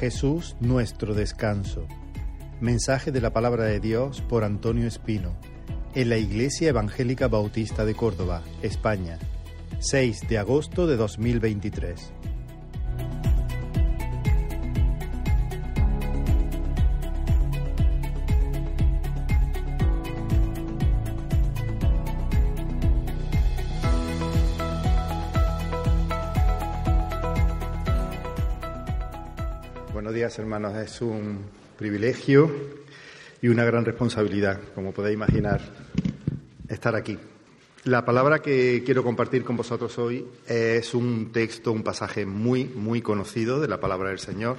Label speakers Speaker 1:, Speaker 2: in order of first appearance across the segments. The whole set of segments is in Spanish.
Speaker 1: Jesús nuestro descanso. Mensaje de la palabra de Dios por Antonio Espino, en la Iglesia Evangélica Bautista de Córdoba, España, 6 de agosto de 2023. Hermanos. Es un privilegio y una gran responsabilidad, como podéis imaginar, estar aquí. La palabra que quiero compartir con vosotros hoy es un texto, un pasaje muy, muy conocido de la palabra del Señor.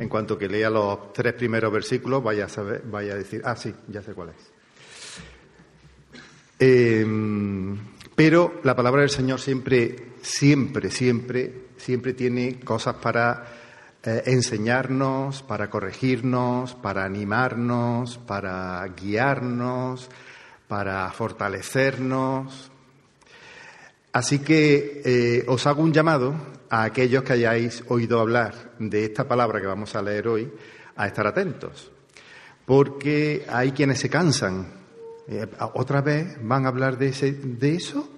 Speaker 1: En cuanto que lea los tres primeros versículos, vaya a, saber, vaya a decir, ah, sí, ya sé cuál es. Eh, pero la palabra del Señor siempre, siempre, siempre, siempre tiene cosas para eh, enseñarnos, para corregirnos, para animarnos, para guiarnos, para fortalecernos. Así que eh, os hago un llamado a aquellos que hayáis oído hablar de esta palabra que vamos a leer hoy, a estar atentos, porque hay quienes se cansan. Eh, ¿Otra vez van a hablar de, ese, de eso?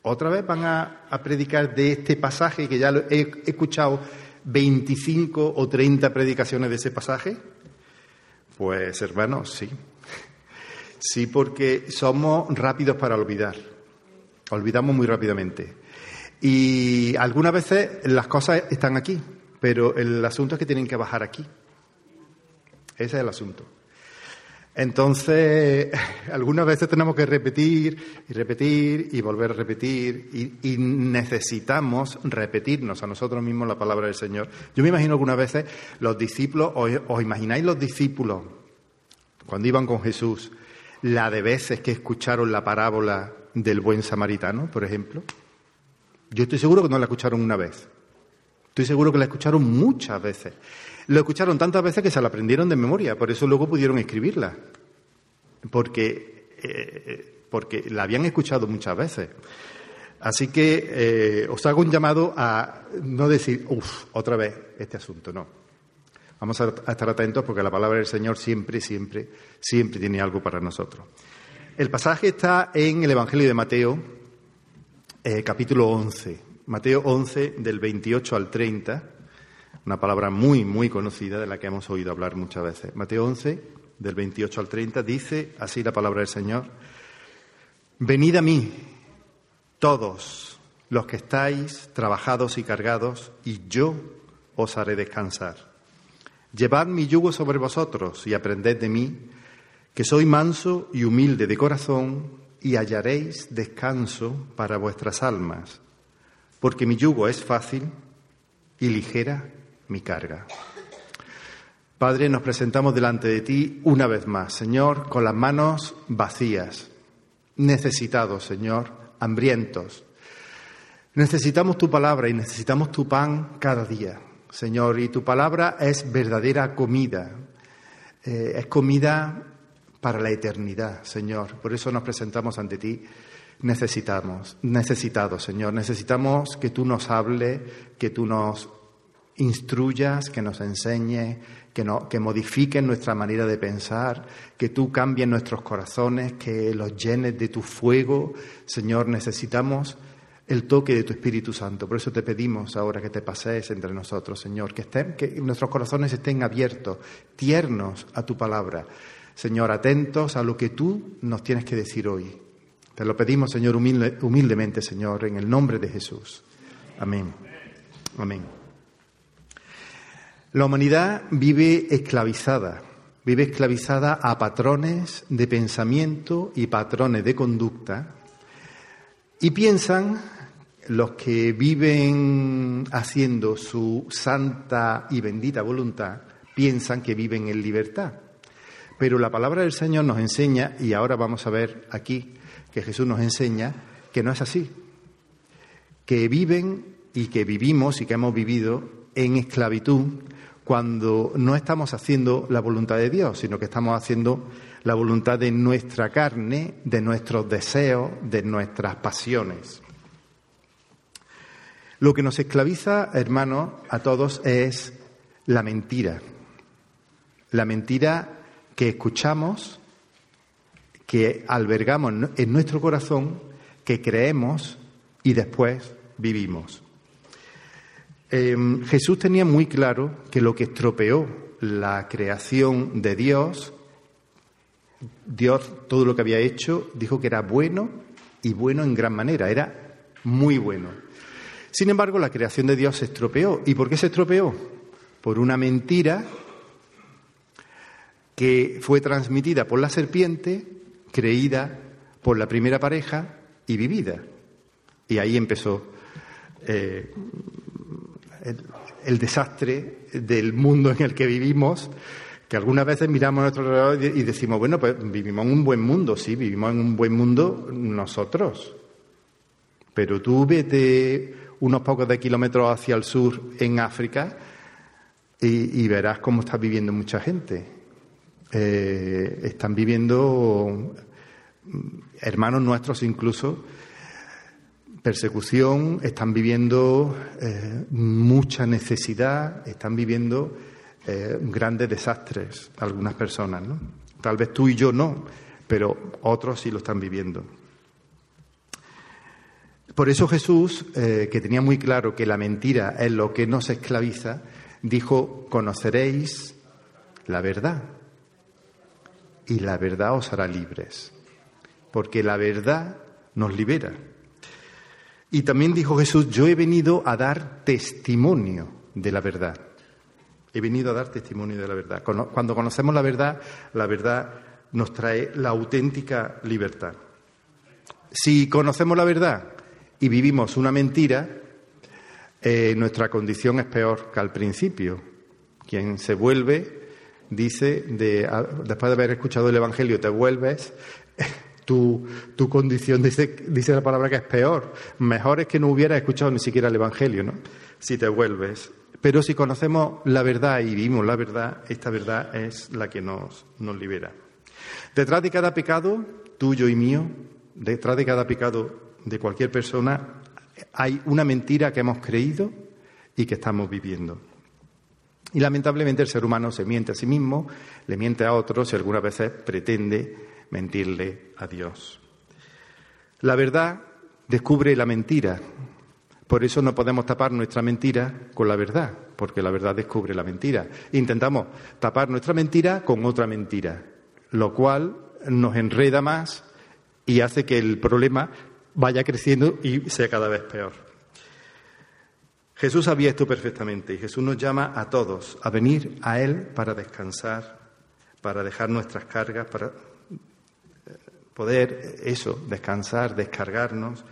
Speaker 1: ¿Otra vez van a, a, predicar de este pasaje que ya lo he escuchado 25 o 30 predicaciones de ese pasaje? Pues hermanos, sí. Sí, porque somos rápidos para olvidar. Olvidamos muy rápidamente. Y algunas veces las cosas están aquí, pero el asunto es que tienen que bajar aquí. Ese es el asunto. Entonces, algunas veces tenemos que repetir y repetir y volver a repetir y, necesitamos repetirnos a nosotros mismos la palabra del Señor. Yo me imagino algunas veces los discípulos, os, os imagináis los discípulos cuando iban con Jesús, la de veces que escucharon la parábola del buen samaritano, por ejemplo. Yo estoy seguro que no la escucharon una vez. Estoy seguro que la escucharon muchas veces. Lo escucharon tantas veces que se la aprendieron de memoria, por eso luego pudieron escribirla, porque, eh, porque la habían escuchado muchas veces. Así que eh, os hago un llamado a no decir, uff, otra vez este asunto, no. Vamos a, estar atentos porque la palabra del Señor siempre, siempre, siempre tiene algo para nosotros. El pasaje está en el Evangelio de Mateo, eh, capítulo 11. Mateo 11, del 28 al 30 una palabra muy, muy conocida de la que hemos oído hablar muchas veces. Mateo 11, del 28 al 30, dice así la palabra del Señor, Venid a mí, todos los que estáis trabajados y cargados, y yo os haré descansar. Llevad mi yugo sobre vosotros y aprended de mí, que soy manso y humilde de corazón, y hallaréis descanso para vuestras almas, porque mi yugo es fácil y ligera mi carga. Padre, nos presentamos delante de ti una vez más, Señor, con las manos vacías, necesitados, Señor, hambrientos. Necesitamos tu palabra y necesitamos tu pan cada día, Señor, y tu palabra es verdadera comida, eh, es comida para la eternidad, Señor. Por eso nos presentamos ante ti necesitamos, necesitados, Señor. Necesitamos que tú nos hable, que tú nos instruyas, que nos enseñe, que, no, que modifiques nuestra manera de pensar, que tú cambies nuestros corazones, que los llenes de tu fuego. Señor, necesitamos el toque de tu Espíritu Santo. Por eso te pedimos ahora que te pasees entre nosotros, Señor, que, estén, que nuestros corazones estén abiertos, tiernos a tu palabra. Señor, atentos a lo que tú nos tienes que decir hoy. Te lo pedimos, Señor, humilde, humildemente, Señor, en el nombre de Jesús. Amén. Amén. La humanidad vive esclavizada, vive esclavizada a patrones de pensamiento y patrones de conducta y piensan los que viven haciendo su santa y bendita voluntad, piensan que viven en libertad. Pero la palabra del Señor nos enseña, y ahora vamos a ver aquí que Jesús nos enseña, que no es así, que viven y que vivimos y que hemos vivido en esclavitud cuando no estamos haciendo la voluntad de Dios, sino que estamos haciendo la voluntad de nuestra carne, de nuestros deseos, de nuestras pasiones. Lo que nos esclaviza, hermanos, a todos es la mentira. La mentira que escuchamos, que albergamos en nuestro corazón, que creemos y después vivimos. Em, Jesús tenía muy claro que lo que estropeó la creación de Dios, Dios todo lo que había hecho, dijo que era bueno y bueno en gran manera, era muy bueno. Sin embargo, la creación de Dios se estropeó. ¿Y por qué se estropeó? Por una mentira que fue transmitida por la serpiente, creída por la primera pareja y vivida. Y ahí empezó eh, el, desastre del mundo en el que vivimos, que algunas veces miramos a nuestro alrededor y decimos, bueno, pues vivimos en un buen mundo, sí, vivimos en un buen mundo nosotros. Pero tú vete unos pocos de kilómetros hacia el sur en África y, verás cómo está viviendo mucha gente. Eh, están viviendo hermanos nuestros incluso persecución, están viviendo eh, mucha necesidad, están viviendo eh, grandes desastres algunas personas, ¿no? Tal vez tú y yo no, pero otros sí lo están viviendo. Por eso Jesús, que tenía muy claro que la mentira es lo que nos esclaviza, dijo, conoceréis la verdad y la verdad os hará libres, porque la verdad nos libera. Y también dijo Jesús, yo he venido a dar testimonio de la verdad. He venido a dar testimonio de la verdad. Cuando conocemos la verdad, la verdad nos trae la auténtica libertad. Si conocemos la verdad y vivimos una mentira, eh, nuestra condición es peor que al principio. Quien se vuelve, dice, después de haber escuchado el Evangelio, te vuelves tu, condición, dice, dice la palabra que es peor. Mejor es que no hubieras escuchado ni siquiera el Evangelio, ¿no? Si te vuelves. Pero si conocemos la verdad y vivimos la verdad, esta verdad es la que nos, nos libera. Detrás de cada pecado, tuyo y mío, detrás de cada pecado de cualquier persona, hay una mentira que hemos creído y que estamos viviendo. Y lamentablemente el ser humano se miente a sí mismo, le miente a otros y algunas veces pretende mentirle a Dios. La verdad descubre la mentira. Por eso no podemos tapar nuestra mentira con la verdad, porque la verdad descubre la mentira. Intentamos tapar nuestra mentira con otra mentira, lo cual nos enreda más y hace que el problema vaya creciendo y sea cada vez peor. Jesús sabía esto perfectamente y Jesús nos llama a todos a venir a Él para descansar, para dejar nuestras cargas, para poder eso, descansar, descargarnos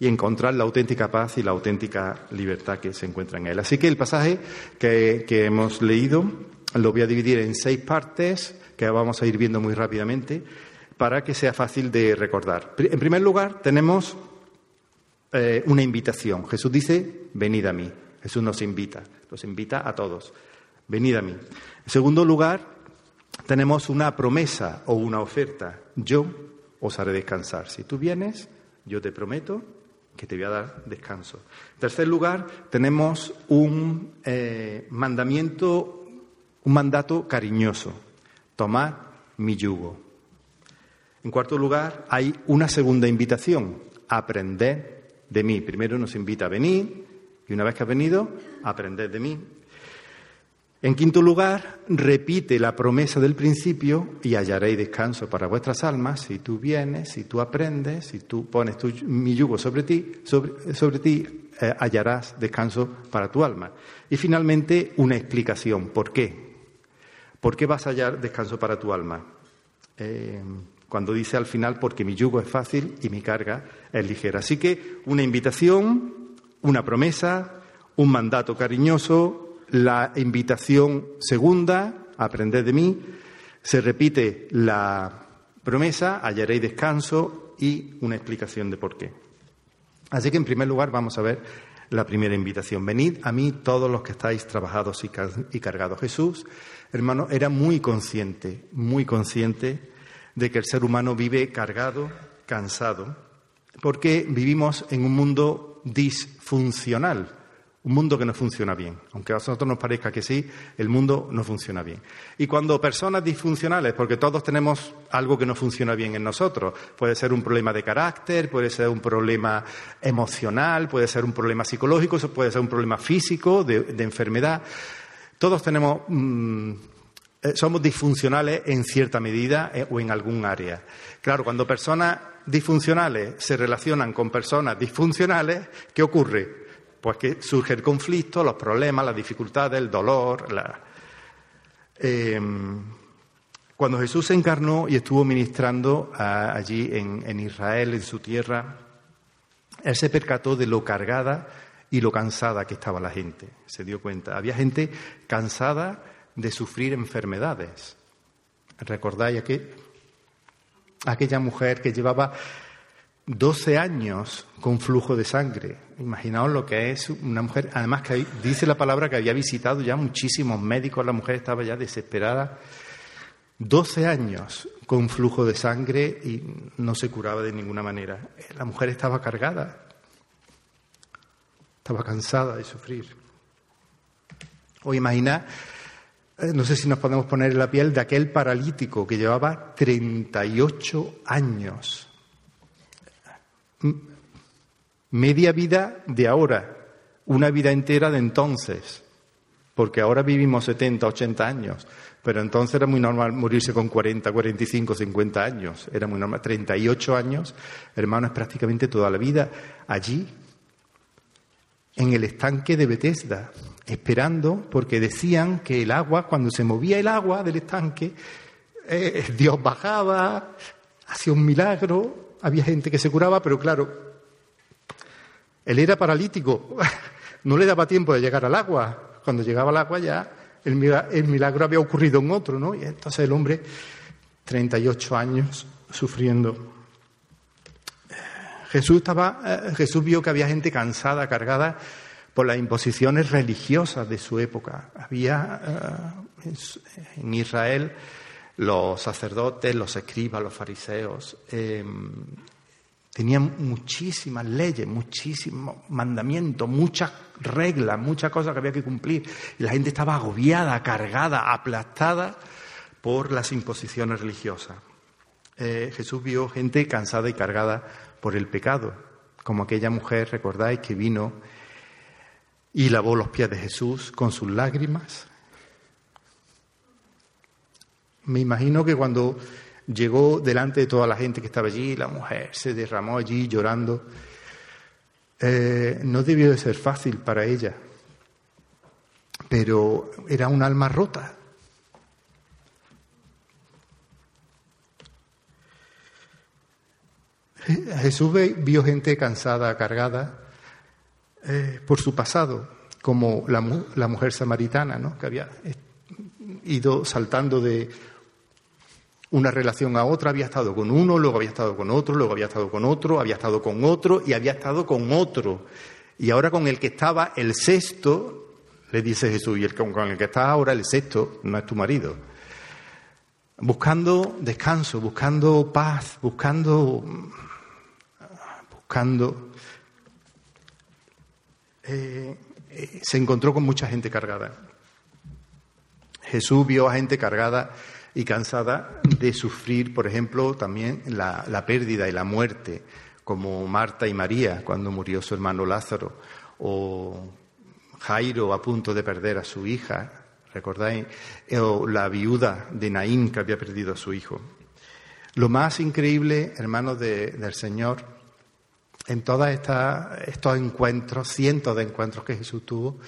Speaker 1: y encontrar la auténtica paz y la auténtica libertad que se encuentra en él. Así que el pasaje que, hemos leído lo voy a dividir en seis partes que vamos a ir viendo muy rápidamente para que sea fácil de recordar. En primer lugar, tenemos eh, una invitación. Jesús dice, venid a mí. Jesús nos invita, nos invita a todos. Venid a mí. En segundo lugar, tenemos una promesa o una oferta. Yo os haré descansar. Si tú vienes, yo te prometo que te voy a dar descanso. En tercer lugar, tenemos un eh, mandamiento, un mandato cariñoso. Tomad mi yugo. En cuarto lugar, hay una segunda invitación. Aprended de mí. Primero nos invita a venir y una vez que ha venido, aprended de mí. En quinto lugar, repite la promesa del principio y hallaréis descanso para vuestras almas si tú vienes, si tú aprendes, si tú pones mi yugo sobre ti, sobre, ti eh, hallarás descanso para tu alma. Y finalmente, una explicación. ¿Por qué? ¿Por qué vas a hallar descanso para tu alma? Eh, cuando dice al final, porque mi yugo es fácil y mi carga es ligera. Así que una invitación, una promesa, un mandato cariñoso, la invitación segunda, aprended de mí, se repite la promesa, hallaréis descanso y una explicación de por qué. Así que en primer lugar vamos a ver la primera invitación. Venid a mí todos los que estáis trabajados y cargados. Jesús, hermano, era muy consciente, muy consciente de que el ser humano vive cargado, cansado, porque vivimos en un mundo disfuncional Un mundo que no funciona bien. Aunque a nosotros nos parezca que sí, el mundo no funciona bien. Y cuando personas disfuncionales, porque todos tenemos algo que no funciona bien en nosotros, puede ser un problema de carácter, puede ser un problema emocional, puede ser un problema psicológico, puede ser un problema físico, de, enfermedad. Todos tenemos, mm, somos disfuncionales en cierta medida eh, o en algún área. Claro, cuando personas disfuncionales se relacionan con personas disfuncionales, ¿qué ocurre? Pues que surge el conflicto, los problemas, las dificultades, el dolor. Em, cuando Jesús se encarnó y estuvo ministrando allí en, Israel, en su tierra, él se percató de lo cargada y lo cansada que estaba la gente. Se dio cuenta. Había gente cansada de sufrir enfermedades. ¿Recordáis aquella mujer que llevaba 12 años con flujo de sangre. Imaginaos lo que es una mujer, además que dice la palabra que había visitado ya muchísimos médicos, la mujer estaba ya desesperada. 12 años con flujo de sangre y no se curaba de ninguna manera. La mujer estaba cargada, estaba cansada de sufrir. O imagina, no sé si nos podemos poner en la piel de aquel paralítico que llevaba 38 años. Media vida de ahora, una vida entera de entonces, porque ahora vivimos 70, 80 años, pero entonces era muy normal morirse con 40, 45, 50 años, era muy normal, 38 años, hermano, es prácticamente toda la vida allí, en el estanque de Bethesda, esperando, porque decían que el agua, cuando se movía el agua del estanque, eh, Dios bajaba, hacía un milagro, había gente que se curaba, pero claro, él era paralítico, no le daba tiempo de llegar al agua. Cuando llegaba al agua ya el milagro había ocurrido en otro, ¿no? Y entonces el hombre, 38 años, sufriendo. Jesús, estaba, eh, Jesús vio que había gente cansada, cargada por las imposiciones religiosas de su época. Había eh, en Israel los sacerdotes, los escribas, los fariseos, em, tenían muchísimas leyes, muchísimos mandamientos, muchas reglas, muchas cosas que había que cumplir. Y la gente estaba agobiada, cargada, aplastada por las imposiciones religiosas. Eh, Jesús vio gente cansada y cargada por el pecado, como aquella mujer, recordáis, que vino y lavó los pies de Jesús con sus lágrimas me imagino que cuando llegó delante de toda la gente que estaba allí, la mujer se derramó allí llorando, eh, no debió de ser fácil para ella, pero era un alma rota. Jesús vio gente cansada, cargada eh, por su pasado, como la, mujer samaritana, ¿no? que había ido saltando de una relación a otra, había estado con uno, luego había estado con otro, luego había estado con otro, había estado con otro y había estado con otro. Y ahora con el que estaba el sexto, le dice Jesús, y el con el que está ahora el sexto no es tu marido. Buscando descanso, buscando paz, buscando. buscando. Eh, eh, se encontró con mucha gente cargada. Jesús vio a gente cargada y cansada de sufrir, por ejemplo, también la, pérdida y la muerte, como Marta y María cuando murió su hermano Lázaro, o Jairo a punto de perder a su hija, ¿recordáis? O la viuda de Naín que había perdido a su hijo. Lo más increíble, hermanos del Señor, en todos estos encuentros, cientos de encuentros que Jesús tuvo,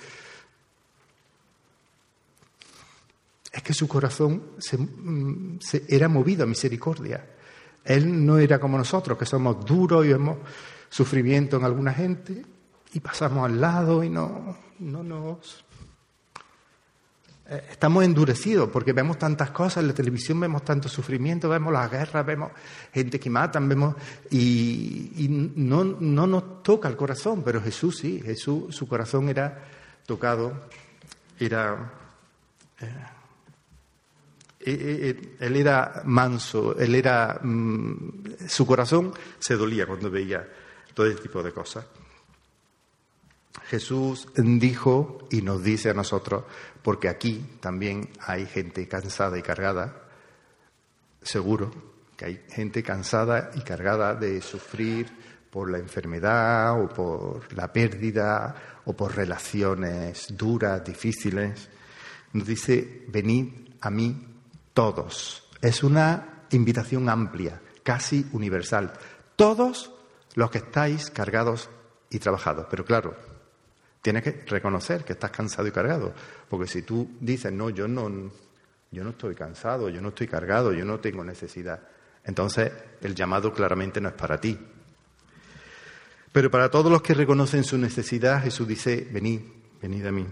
Speaker 1: es que su corazón mm, se, era movido a misericordia. Él no era como nosotros, que somos duros y vemos sufrimiento en alguna gente y pasamos al lado y no, no nos... Eh, estamos endurecidos porque vemos tantas cosas en la televisión, vemos tanto sufrimiento, vemos las guerras, vemos gente que matan, vemos y, no, no, nos toca el corazón, pero Jesús sí, Jesús, su corazón era tocado, era... Eh, eh, eh, eh, él era manso, él era, mm, su corazón se dolía cuando veía todo este tipo de cosas. Jesús dijo y nos dice a nosotros, porque aquí también hay gente cansada y cargada, seguro que hay gente cansada y cargada de sufrir por la enfermedad o por la pérdida o por relaciones duras, difíciles. Nos dice, venid a mí todos. Es una invitación amplia, casi universal. Todos los que estáis cargados y trabajados. Pero claro, tienes que reconocer que estás cansado y cargado. Porque si tú dices, no, yo no, yo no estoy cansado, yo no estoy cargado, yo no tengo necesidad, entonces el llamado claramente no es para ti. Pero para todos los que reconocen su necesidad, Jesús dice, venid, venid a mí.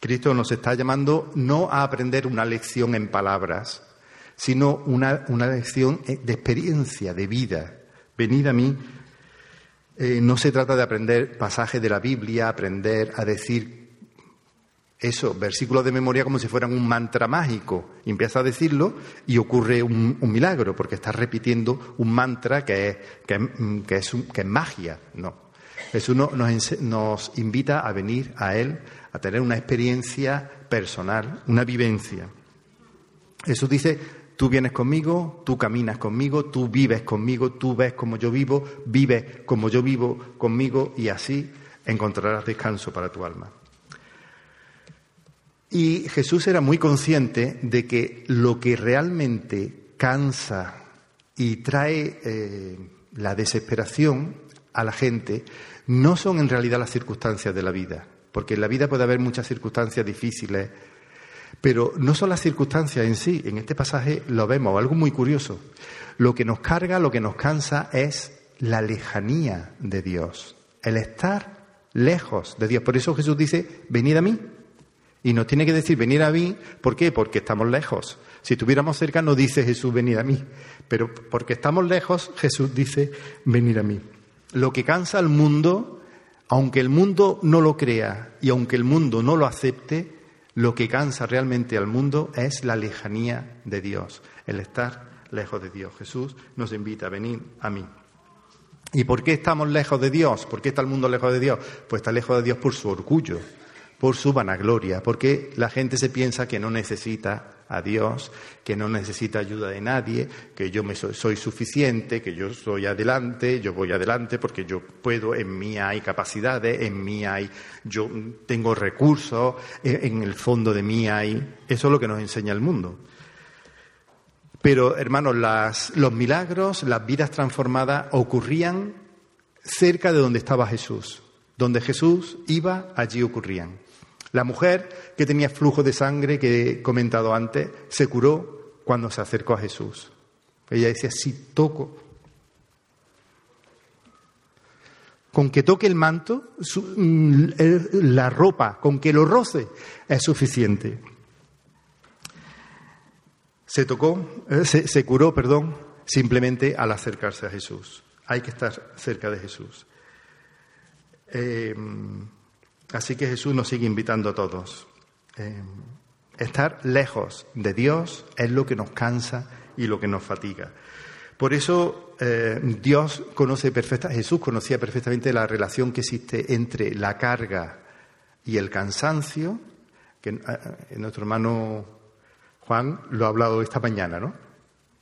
Speaker 1: Cristo nos está llamando no a aprender una lección en palabras, sino una, una lección de experiencia, de vida. Venid a mí. Eh, no se trata de aprender pasajes de la Biblia, aprender a decir eso, versículos de memoria como si fueran un mantra mágico. Y empieza a decirlo y ocurre un, milagro, porque está repitiendo un mantra que es, que, es, que es magia. No. Jesús nos, nos invita a venir a Él, a tener una experiencia personal, una vivencia. Jesús dice, tú vienes conmigo, tú caminas conmigo, tú vives conmigo, tú ves como yo vivo, vives como yo vivo conmigo y así encontrarás descanso para tu alma. Y Jesús era muy consciente de que lo que realmente cansa y trae eh, la desesperación a la gente no son en realidad las circunstancias de la vida, porque en la vida puede haber muchas circunstancias difíciles, pero no son las circunstancias en sí. En este pasaje lo vemos, algo muy curioso. Lo que nos carga, lo que nos cansa es la lejanía de Dios, el estar lejos de Dios. Por eso Jesús dice, venid a mí, y nos tiene que decir, venir a mí, ¿por qué? Porque estamos lejos. Si estuviéramos cerca, no dice Jesús, venir a mí. Pero porque estamos lejos, Jesús dice, venir a mí. Lo que cansa al mundo, aunque el mundo no lo crea y aunque el mundo no lo acepte, lo que cansa realmente al mundo es la lejanía de Dios, el estar lejos de Dios. Jesús nos invita a venir a mí. ¿Y por qué estamos lejos de Dios? ¿Por qué está el mundo lejos de Dios? Pues está lejos de Dios por su orgullo por su vanagloria, porque la gente se piensa que no necesita a Dios, que no necesita ayuda de nadie, que yo me soy, suficiente, que yo soy adelante, yo voy adelante porque yo puedo, en mí hay capacidades, en mí hay, yo tengo recursos, en el fondo de mí hay, eso es lo que nos enseña el mundo. Pero, hermanos, los milagros, las vidas transformadas ocurrían cerca de donde estaba Jesús. Donde Jesús iba, allí ocurrían. La mujer que tenía flujo de sangre, que he comentado antes, se curó cuando se acercó a Jesús. Ella decía, si toco, con que toque el manto, mm, la ropa, con que lo roce, es suficiente. Se tocó, eh, se, curó, perdón, simplemente al acercarse a Jesús. Hay que estar cerca de Jesús. Eh, Así que Jesús nos sigue invitando a todos. Eh, estar lejos de Dios es lo que nos cansa y lo que nos fatiga. Por eso eh, Dios conoce perfectamente, Jesús conocía perfectamente la relación que existe entre la carga y el cansancio, que eh, nuestro hermano Juan lo ha hablado esta mañana, ¿no?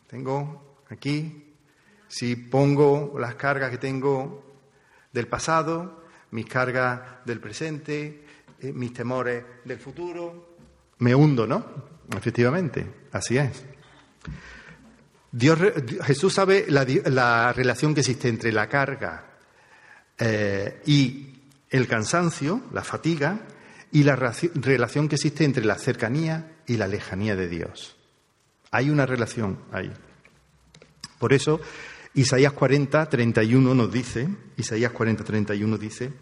Speaker 1: Tengo aquí, si pongo las cargas que tengo del pasado, mis cargas del presente, eh, mis temores del futuro. Me hundo, ¿no? Efectivamente, así es. Dios, Jesús sabe la, relación que existe entre la carga eh, y el cansancio, la fatiga, y la relación que existe entre la cercanía y la lejanía de Dios. Hay una relación ahí. Por eso Isaías 40, 31 nos dice, Isaías 40, 31 dice,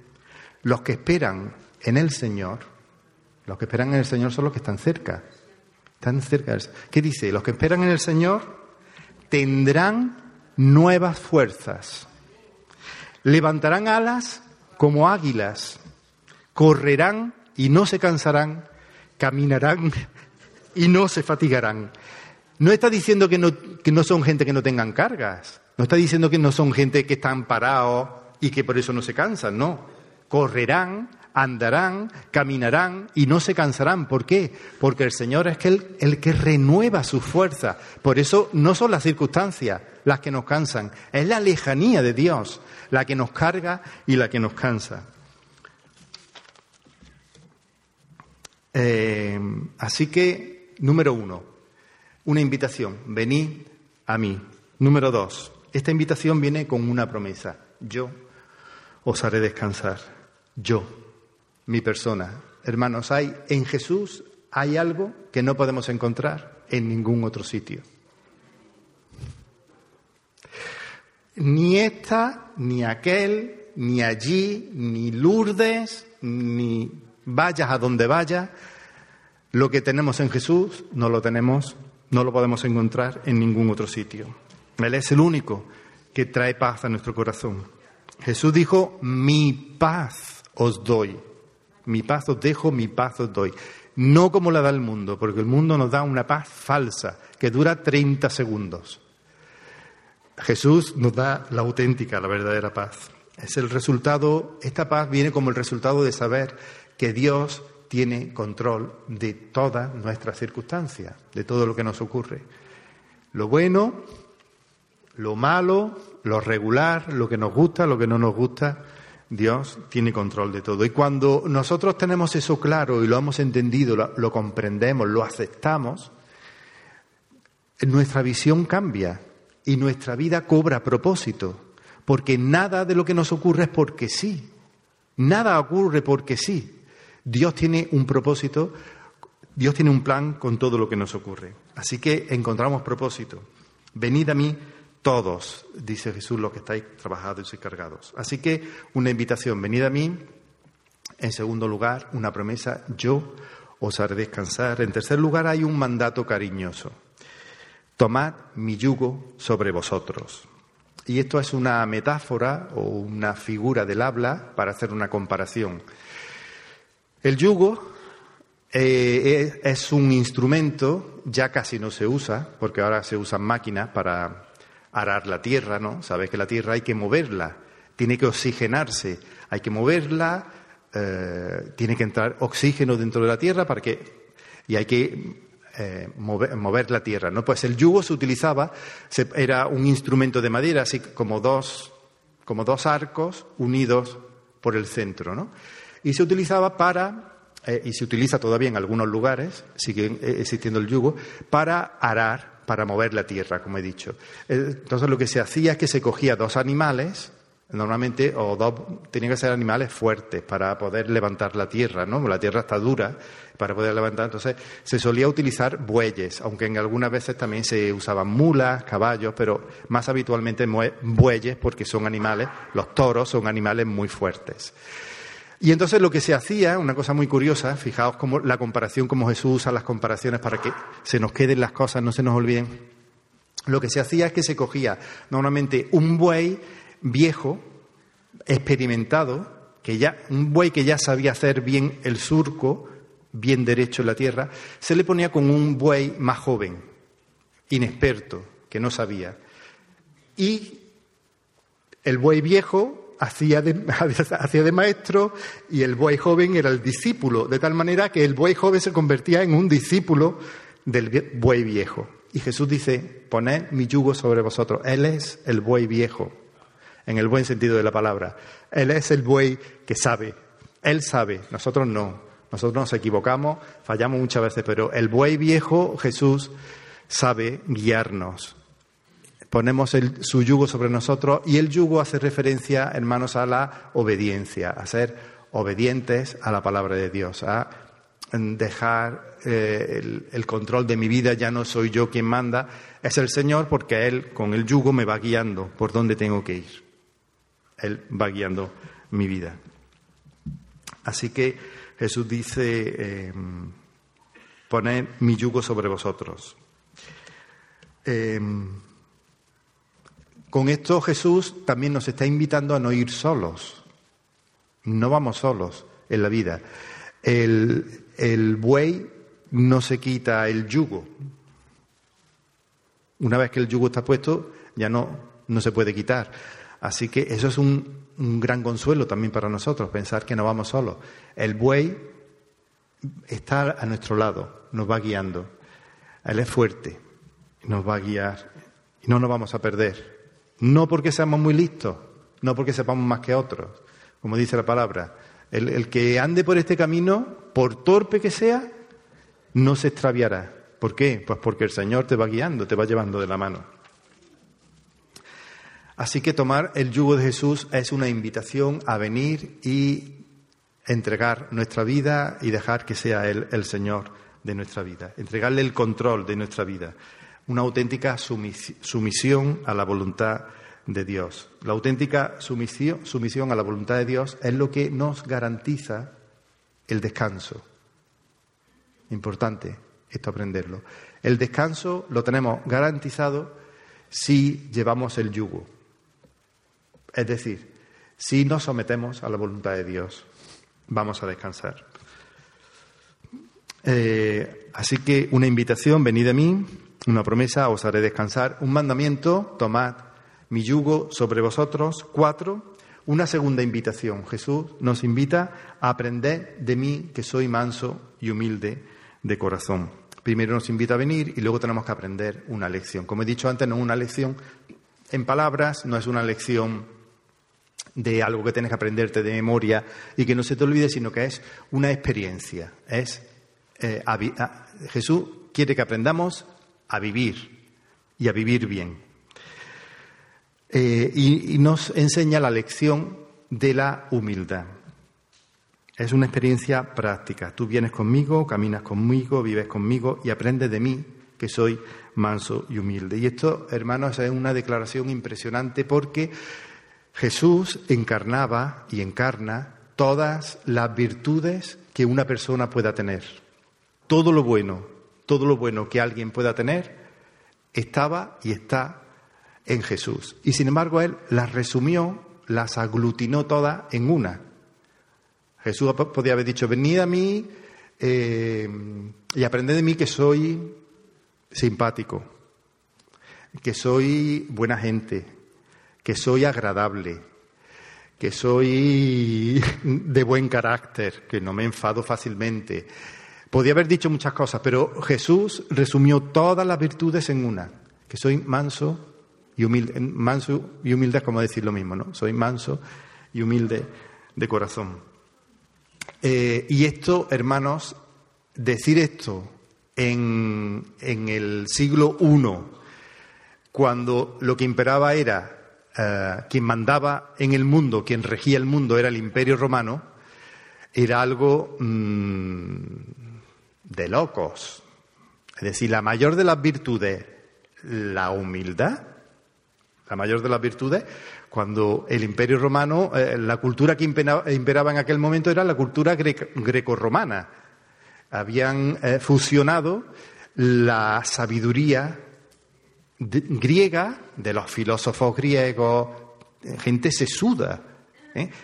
Speaker 1: los que esperan en el Señor, los que esperan en el Señor son los que están cerca, están cerca. ¿Qué dice? Los que esperan en el Señor tendrán nuevas fuerzas, levantarán alas como águilas, correrán y no se cansarán, caminarán y no se fatigarán. No está diciendo que no, que no son gente que no tengan cargas. No está diciendo que no son gente que están parados y que por eso no se cansan, no. correrán, andarán, caminarán y no se cansarán. ¿Por qué? Porque el Señor es el, el que renueva sus fuerzas. Por eso no son las circunstancias las que nos cansan, es la lejanía de Dios la que nos carga y la que nos cansa. Eh, así que, número uno, una invitación, venid a mí. Número dos, esta invitación viene con una promesa. Yo os haré descansar. Yo, mi persona. Hermanos, hay en Jesús hay algo que no podemos encontrar en ningún otro sitio. Ni esta, ni aquel, ni allí, ni Lourdes, ni vayas a donde vayas, lo que tenemos en Jesús no lo tenemos, no lo podemos encontrar en ningún otro sitio. Él es el único que trae paz a nuestro corazón. Jesús dijo, mi paz os doy, mi paz os dejo, mi paz os doy. No como la da el mundo, porque el mundo nos da una paz falsa que dura 30 segundos. Jesús nos da la auténtica, la verdadera paz. Es el resultado, esta paz viene como el resultado de saber que Dios tiene control de todas nuestras circunstancias, de todo lo que nos ocurre. Lo bueno, lo malo, lo regular, lo que nos gusta, lo que no nos gusta, Dios tiene control de todo. Y cuando nosotros tenemos eso claro y lo hemos entendido, lo, comprendemos, lo aceptamos, nuestra visión cambia y nuestra vida cobra propósito, porque nada de lo que nos ocurre es porque sí, nada ocurre porque sí. Dios tiene un propósito, Dios tiene un plan con todo lo que nos ocurre. Así que encontramos propósito. Venid a mí todos, dice Jesús, los que estáis trabajados y cargados. Así que una invitación, venid a mí. En segundo lugar, una promesa, yo os haré descansar. En tercer lugar, hay un mandato cariñoso. Tomad mi yugo sobre vosotros. Y esto es una metáfora o una figura del habla para hacer una comparación. El yugo eh, es un instrumento, ya casi no se usa, porque ahora se usan máquinas para arar la tierra, ¿no? Sabes que la tierra hay que moverla, tiene que oxigenarse, hay que moverla, eh, tiene que entrar oxígeno dentro de la tierra para que y hay que eh, mover, la tierra. ¿no? Pues el yugo se utilizaba, era un instrumento de madera, así como dos, como dos arcos unidos por el centro. ¿no? Y se utilizaba para, eh, y se utiliza todavía en algunos lugares, sigue existiendo el yugo, para arar, para mover la tierra, como he dicho. Entonces lo que se hacía es que se cogía dos animales, Normalmente, o dos, tenían que ser animales fuertes para poder levantar la tierra, ¿no? La tierra está dura para poder levantar. Entonces, se solía utilizar bueyes, aunque en algunas veces también se usaban mulas, caballos, pero más habitualmente bueyes porque son animales, los toros son animales muy fuertes. Y entonces lo que se hacía, una cosa muy curiosa, fijaos cómo la comparación, como Jesús usa las comparaciones para que se nos queden las cosas, no se nos olviden. Lo que se hacía es que se cogía normalmente un buey viejo, experimentado, que ya, un buey que ya sabía hacer bien el surco, bien derecho en la tierra, se le ponía con un buey más joven, inexperto, que no sabía. Y el buey viejo hacía de, maestro y el buey joven era el discípulo, de tal manera que el buey joven se convertía en un discípulo del buey viejo. Y Jesús dice, poned mi yugo sobre vosotros. Él es el buey viejo en el buen sentido de la palabra. Él es el buey que sabe. Él sabe, nosotros no. Nosotros nos equivocamos, fallamos muchas veces, pero el buey viejo, Jesús, sabe guiarnos. Ponemos su yugo sobre nosotros y el yugo hace referencia, hermanos, a la obediencia, a ser obedientes a la palabra de Dios, a dejar eh, el, control de mi vida, ya no soy yo quien manda, es el Señor porque Él con el yugo me va guiando por donde tengo que ir. Él va guiando mi vida. Así que Jesús dice, eh, poned mi yugo sobre vosotros. Eh, con esto Jesús también nos está invitando a no ir solos. No vamos solos en la vida. El, buey no se quita el yugo. Una vez que el yugo está puesto, ya no, no se puede quitar. Así que eso es un, un gran consuelo también para nosotros, pensar que no vamos solos. El buey está a nuestro lado, nos va guiando. Él es fuerte, nos va a guiar y no nos vamos a perder. No porque seamos muy listos, no porque sepamos más que otros, como dice la palabra. El, el que ande por este camino, por torpe que sea, no se extraviará. ¿Por qué? Pues porque el Señor te va guiando, te va llevando de la mano. Así que tomar el yugo de Jesús es una invitación a venir y entregar nuestra vida y dejar que sea Él el Señor de nuestra vida, entregarle el control de nuestra vida, una auténtica sumisión a la voluntad de Dios. La auténtica sumisión, a la voluntad de Dios es lo que nos garantiza el descanso. Importante esto aprenderlo. El descanso lo tenemos garantizado si llevamos el yugo. Es decir, si nos sometemos a la voluntad de Dios, vamos a descansar. Eh, así que una invitación, venid a mí, una promesa, os haré descansar, un mandamiento, tomad mi yugo sobre vosotros, cuatro, una segunda invitación. Jesús nos invita a aprender de mí, que soy manso y humilde de corazón. Primero nos invita a venir y luego tenemos que aprender una lección. Como he dicho antes, no es una lección en palabras, no es una lección de algo que tienes que aprenderte de memoria y que no se te olvide, sino que es una experiencia. Es eh, Jesús quiere que aprendamos a vivir y a vivir bien. Eh, y nos enseña la lección de la humildad. Es una experiencia práctica. Tú vienes conmigo, caminas conmigo, vives conmigo y aprendes de mí, que soy manso y humilde. Y esto, hermanos, es una declaración impresionante porque Jesús encarnaba y encarna todas las virtudes que una persona pueda tener. Todo lo bueno, todo lo bueno que alguien pueda tener, estaba y está en Jesús. Y sin embargo, Él las resumió, las aglutinó todas en una Jesús podía haber dicho, venid a mí eh, y aprended de mí que soy simpático, que soy buena gente, que soy agradable, que soy de buen carácter, que no me enfado fácilmente. Podía haber dicho muchas cosas, pero Jesús resumió todas las virtudes en una, que soy manso y humilde. Manso y humilde es como decir lo mismo, ¿no? Soy manso y humilde de corazón. Eh, y esto, hermanos, decir esto en, el siglo I, cuando lo que imperaba era eh, quien mandaba en el mundo, quien regía el mundo era el imperio romano, era algo mm, de locos. Es decir, la mayor de las virtudes, la humildad, la mayor de las virtudes, cuando el Imperio Romano, eh, la cultura que imperaba en aquel momento era la cultura grecorromana. Habían eh, fusionado la sabiduría griega de los filósofos griegos, eh, gente sesuda,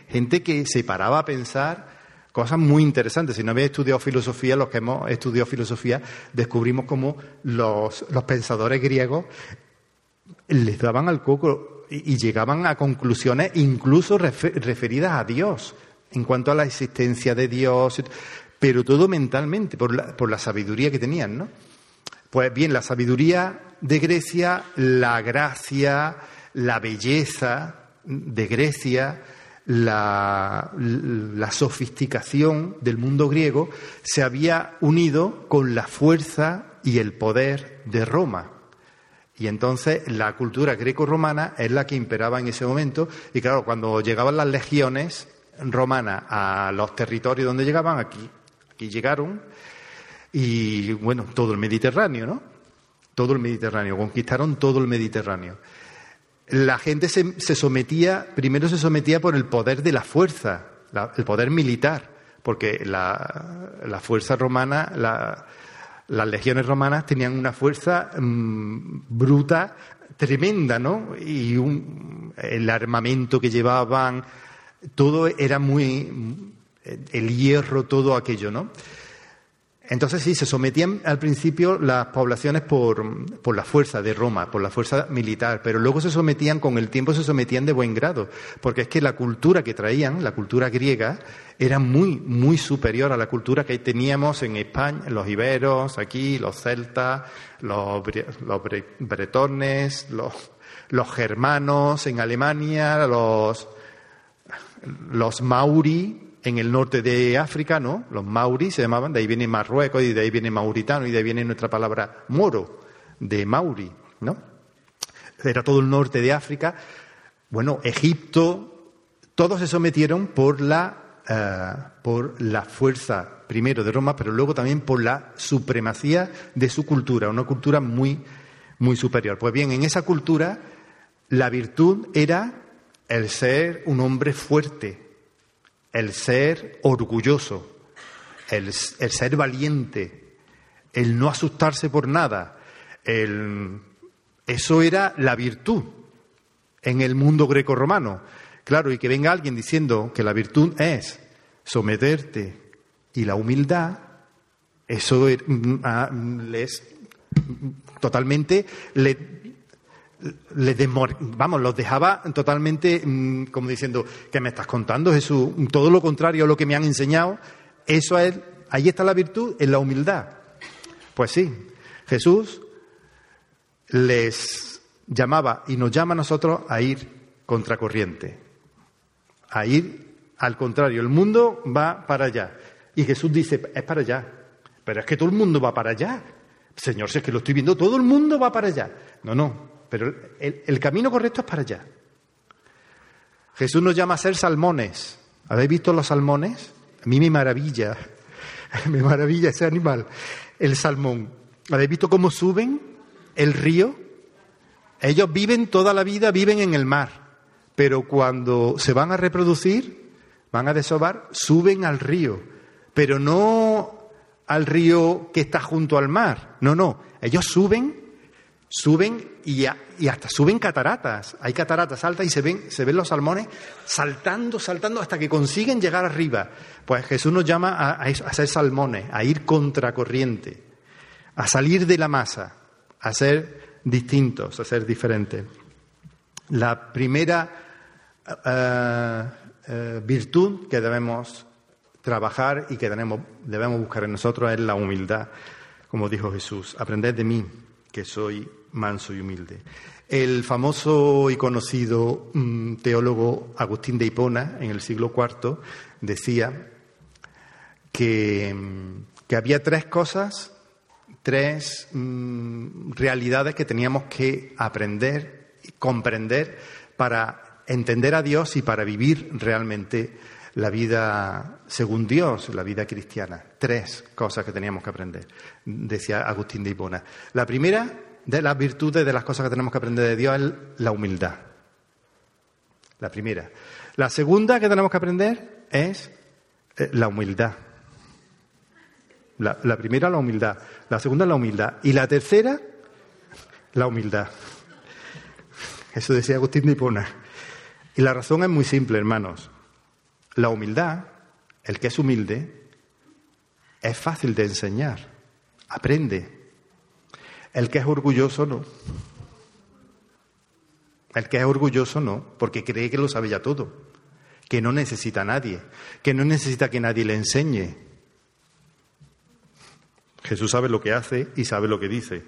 Speaker 1: gente que se paraba a pensar cosas muy interesantes. Si no habéis estudiado filosofía, los que hemos estudiado filosofía, descubrimos cómo los, pensadores griegos les daban al coco y, llegaban a conclusiones incluso referidas a Dios, en cuanto a la existencia de Dios, pero todo mentalmente, por la, por la sabiduría que tenían, ¿no? Pues bien, la sabiduría de Grecia, la gracia, la belleza de Grecia, la, sofisticación del mundo griego se había unido con la fuerza y el poder de Roma. Y entonces la cultura greco-romana es la que imperaba en ese momento. Y claro, cuando llegaban las legiones romanas a los territorios donde llegaban, aquí, aquí llegaron, y bueno, todo el Mediterráneo, ¿no? Todo el Mediterráneo, conquistaron todo el Mediterráneo. La gente se, sometía, primero se sometía por el poder de la fuerza, el poder militar, porque la, la fuerza romana, la, las legiones romanas tenían una fuerza mm, bruta tremenda, ¿no? Y el armamento que llevaban, todo era muy. el hierro, todo aquello, ¿no? Entonces sí, se sometían al principio las poblaciones por, por, la fuerza de Roma, por la fuerza militar, pero luego se sometían, con el tiempo se sometían de buen grado, porque es que la cultura que traían, la cultura griega, era muy, muy superior a la cultura que teníamos en España, los iberos, aquí, los celtas, los, los bretones, los, los germanos en Alemania, los, los mauri en el norte de África, ¿no? Los mauri se llamaban, de ahí viene Marruecos y de ahí viene mauritano y de ahí viene nuestra palabra moro, de mauri, ¿no? Era todo el norte de África. Bueno, Egipto, todos se sometieron por la, eh, por la fuerza, primero de Roma, pero luego también por la supremacía de su cultura, una cultura muy, muy superior. Pues bien, en esa cultura la virtud era el ser un hombre fuerte, el ser orgulloso, el, ser valiente, el no asustarse por nada. eso era la virtud en el mundo greco-romano. Claro, y que venga alguien diciendo que la virtud es someterte y la humildad, eso er, mm, ah, les vamos, los dejaba totalmente mm, como diciendo, ¿qué me estás contando, Jesús? Todo lo contrario a lo que me han enseñado, eso es, ahí está la virtud, en la humildad. Pues sí, Jesús les llamaba y nos llama a nosotros a ir contracorriente, a ir al contrario. El mundo va para allá. Y Jesús dice, es para allá. Pero es que todo el mundo va para allá. Señor, si es que lo estoy viendo, todo el mundo va para allá. No, no, pero el, camino correcto es para allá. Jesús nos llama a ser salmones. ¿Habéis visto los salmones? A mí me maravilla, me maravilla ese animal, el salmón. ¿Habéis visto cómo suben el río? Ellos viven toda la vida, viven en el mar, pero cuando se van a reproducir, van a desovar, suben al río, pero no al río que está junto al mar, no, no, ellos suben suben y, hasta suben cataratas. Hay cataratas altas y se ven, se ven los salmones saltando, saltando hasta que consiguen llegar arriba. Pues Jesús nos llama a, a, ser salmones, a ir contracorriente, a salir de la masa, a ser distintos, a ser diferentes. La primera eh, eh, virtud que debemos trabajar y que debemos, debemos buscar en nosotros es la humildad, como dijo Jesús. Aprended de mí, que soy manso y humilde. El famoso y conocido mm, teólogo Agustín de Hipona, en el siglo IV, decía que, mm, había tres cosas, tres mm, realidades que teníamos que aprender y comprender para entender a Dios y para vivir realmente la vida según Dios, la vida cristiana. Tres cosas que teníamos que aprender, decía Agustín de Hipona. La primera de las virtudes, de las cosas que tenemos que aprender de Dios es la humildad. La primera. La segunda que tenemos que aprender es eh, la humildad. La, primera, la humildad. La segunda, la humildad. Y la tercera, la humildad. Eso decía Agustín de Hipona. Y la razón es muy simple, hermanos. La humildad, el que es humilde, es fácil de enseñar, aprende. El que es orgulloso no. El que es orgulloso no, porque cree que lo sabe ya todo, que no necesita a nadie, que no necesita que nadie le enseñe. Jesús sabe lo que hace y sabe lo que dice.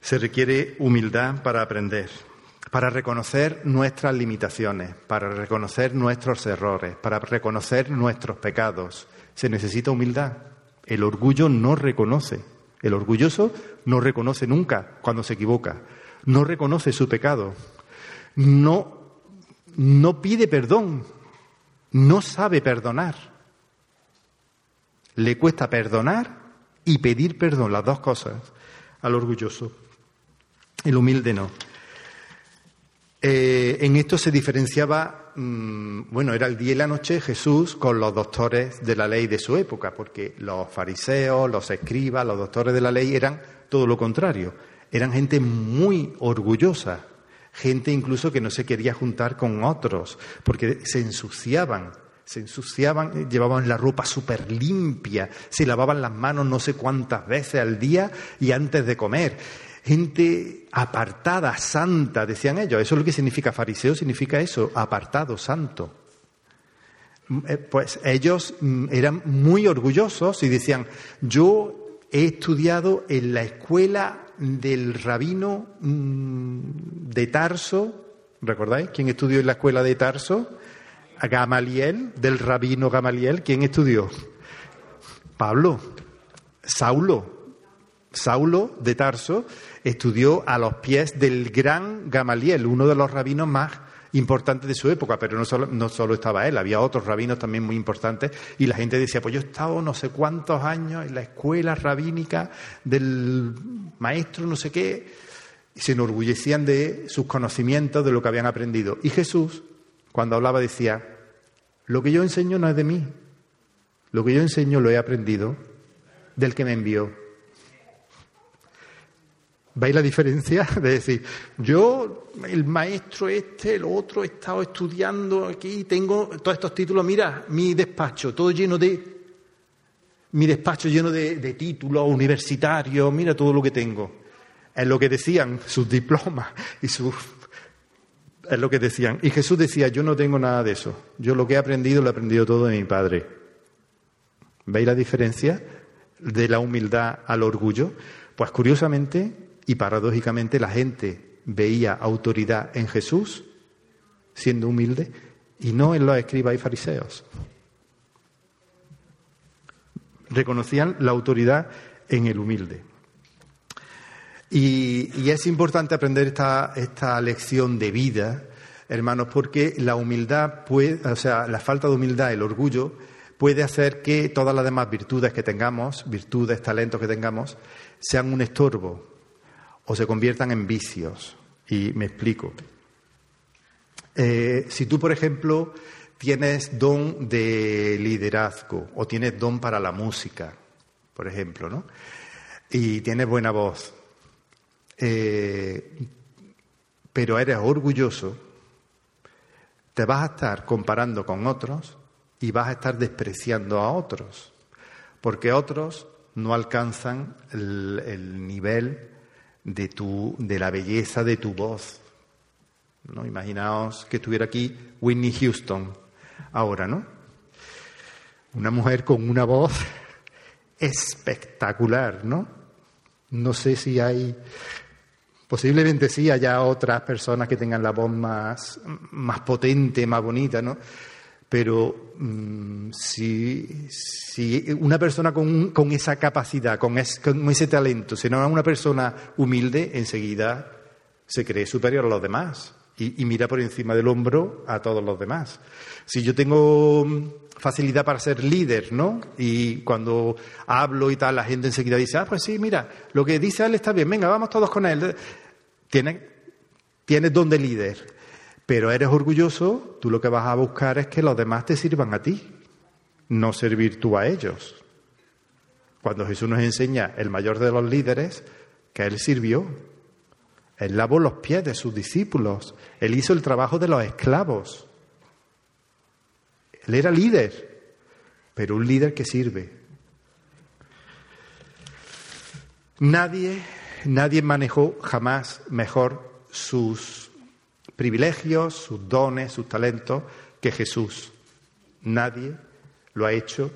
Speaker 1: Se requiere humildad para aprender para reconocer nuestras limitaciones, para reconocer nuestros errores, para reconocer nuestros pecados. Se necesita humildad. El orgullo no reconoce. El orgulloso no reconoce nunca cuando se equivoca. No reconoce su pecado. No, no pide perdón. No sabe perdonar. Le cuesta perdonar y pedir perdón, las dos cosas, al orgulloso. El humilde no. Eh, en esto se diferenciaba, mm, bueno, era el día y la noche Jesús con los doctores de la ley de su época, porque los fariseos, los escribas, los doctores de la ley eran todo lo contrario. Eran gente muy orgullosa, gente incluso que no se quería juntar con otros, porque se ensuciaban, se ensuciaban, llevaban la ropa súper limpia, se lavaban las manos no sé cuántas veces al día y antes de comer. Gente apartada, santa, decían ellos. Eso es lo que significa fariseo, significa eso, apartado, santo. Eh, pues ellos mm, eran muy orgullosos y decían, yo he estudiado en la escuela del rabino mm, de Tarso, ¿recordáis? ¿Quién estudió en la escuela de Tarso? Gamaliel, del rabino Gamaliel. ¿Quién estudió? Pablo. Saulo. Saulo de Tarso estudió a los pies del gran Gamaliel, uno de los rabinos más importantes de su época, pero no solo, no solo estaba él, había otros rabinos también muy importantes y la gente decía, pues yo he estado no sé cuántos años en la escuela rabínica del maestro no sé qué, y se enorgullecían de sus conocimientos, de lo que habían aprendido. Y Jesús, cuando hablaba, decía, lo que yo enseño no es de mí, lo que yo enseño lo he aprendido del que me envió. ¿Veis la diferencia? De decir, yo, el maestro este, el otro, he estado estudiando aquí, tengo todos estos títulos, mira, mi despacho, todo lleno de... Mi despacho lleno de, de títulos universitarios, mira todo lo que tengo. Es lo que decían sus diplomas y sus... Es lo que decían. Y Jesús decía, yo no tengo nada de eso. Yo lo que he aprendido lo he aprendido todo de mi Padre. ¿Veis la diferencia de la humildad al orgullo? Pues curiosamente, y paradójicamente la gente veía autoridad en Jesús, siendo humilde, y no en los escribas y fariseos. Reconocían la autoridad en el humilde. Y, es importante aprender esta, esta lección de vida, hermanos, porque la humildad puede, o sea, la falta de humildad, el orgullo, puede hacer que todas las demás virtudes que tengamos, virtudes, talentos que tengamos, sean un estorbo, o se conviertan en vicios. Y me explico. Eh, si tú, por ejemplo, tienes don de liderazgo o tienes don para la música, por ejemplo, ¿no? Y tienes buena voz, eh, pero eres orgulloso, te vas a estar comparando con otros y vas a estar despreciando a otros, porque otros no alcanzan el, el nivel de, tu, de la belleza de tu voz. ¿no? Imaginaos que estuviera aquí Whitney Houston ahora, ¿no? Una mujer con una voz espectacular, ¿no? No sé si hay, posiblemente sí haya otras personas que tengan la voz más, más potente, más bonita, ¿no? Pero mm, si, una persona con, esa capacidad, con, ese talento, si no es una persona humilde, enseguida se cree superior a los demás y, mira por encima del hombro a todos los demás. Si yo tengo mm, facilidad para ser líder, ¿no? Y cuando hablo y tal, la gente enseguida dice, ah, pues sí, mira, lo que dice él está bien, venga, vamos todos con él. Tienes, tienes don de líder pero eres orgulloso, tú lo que vas a buscar es que los demás te sirvan a ti, no servir tú a ellos. Cuando Jesús nos enseña, el mayor de los líderes, que Él sirvió. Él lavó los pies de sus discípulos, Él hizo el trabajo de los esclavos. Él era líder, pero un líder que sirve. Nadie, nadie manejó jamás mejor sus privilegios, sus dones, sus talentos que Jesús. Nadie lo ha hecho,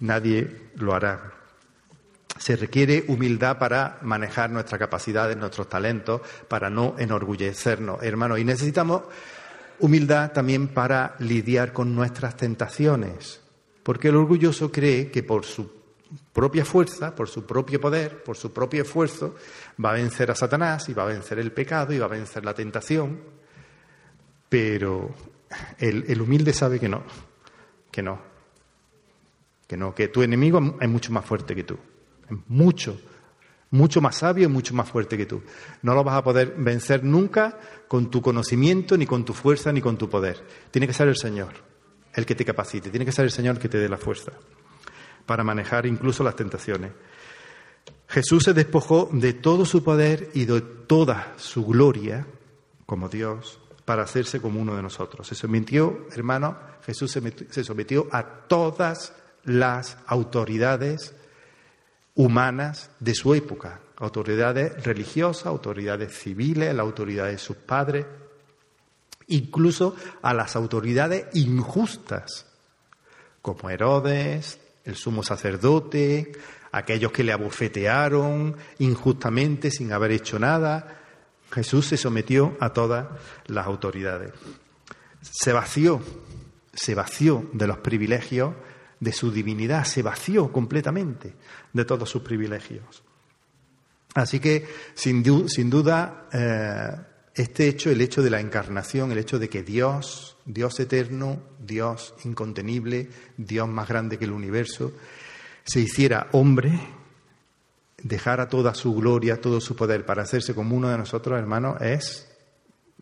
Speaker 1: nadie lo hará. Se requiere humildad para manejar nuestras capacidades, nuestros talentos, para no enorgullecernos, hermanos. Y necesitamos humildad también para lidiar con nuestras tentaciones, porque el orgulloso cree que por su propia fuerza, por su propio poder, por su propio esfuerzo, va a vencer a Satanás y va a vencer el pecado y va a vencer la tentación. Pero el, humilde sabe que no, que no, que no, que tu enemigo es mucho más fuerte que tú, mucho, mucho más sabio y mucho más fuerte que tú. No lo vas a poder vencer nunca con tu conocimiento, ni con tu fuerza, ni con tu poder. Tiene que ser el Señor el que te capacite, tiene que ser el Señor que te dé la fuerza para manejar incluso las tentaciones. Jesús se despojó de todo su poder y de toda su gloria como Dios para hacerse como uno de nosotros. Se sometió, hermano, Jesús se sometió a todas las autoridades humanas de su época, autoridades religiosas, autoridades civiles, la autoridad de sus padres, incluso a las autoridades injustas, como Herodes, el sumo sacerdote, aquellos que le abofetearon injustamente sin haber hecho nada. Jesús se sometió a todas las autoridades. Se vació, se vació de los privilegios de su divinidad, se vació completamente de todos sus privilegios. Así que, sin, duda, eh, este hecho, el hecho de la encarnación, el hecho de que Dios, Dios eterno, Dios incontenible, Dios más grande que el universo, se hiciera hombre, dejara toda su gloria, todo su poder para hacerse como uno de nosotros, hermanos, es,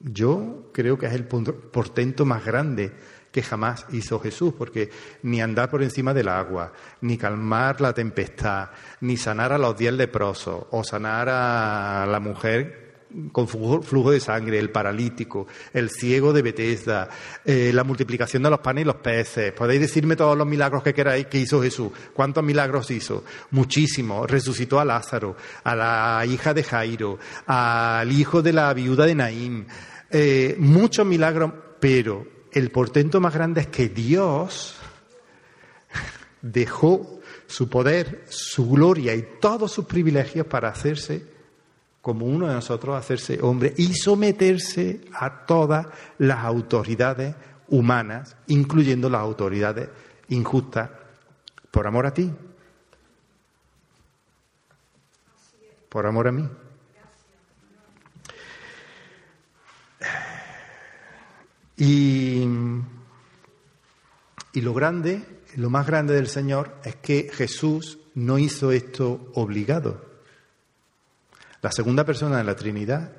Speaker 1: yo creo que es el portento más grande que jamás hizo Jesús, porque ni andar por encima del agua, ni calmar la tempestad, ni sanar a los diez leprosos, o sanar a la mujer con flujo de sangre, el paralítico, el ciego de Bethesda, eh, la multiplicación de los panes y los peces. Podéis decirme todos los milagros que queráis que hizo Jesús. ¿Cuántos milagros hizo? Muchísimos. Resucitó a Lázaro, a la hija de Jairo, al hijo de la viuda de Naín. Eh, muchos milagros, pero el portento más grande es que Dios dejó su poder, su gloria y todos sus privilegios para hacerse como uno de nosotros, hacerse hombre y someterse a todas las autoridades humanas, incluyendo las autoridades injustas, por amor a ti, por amor a mí. Y, lo grande, lo más grande del Señor es que Jesús no hizo esto obligado. La segunda persona de la Trinidad,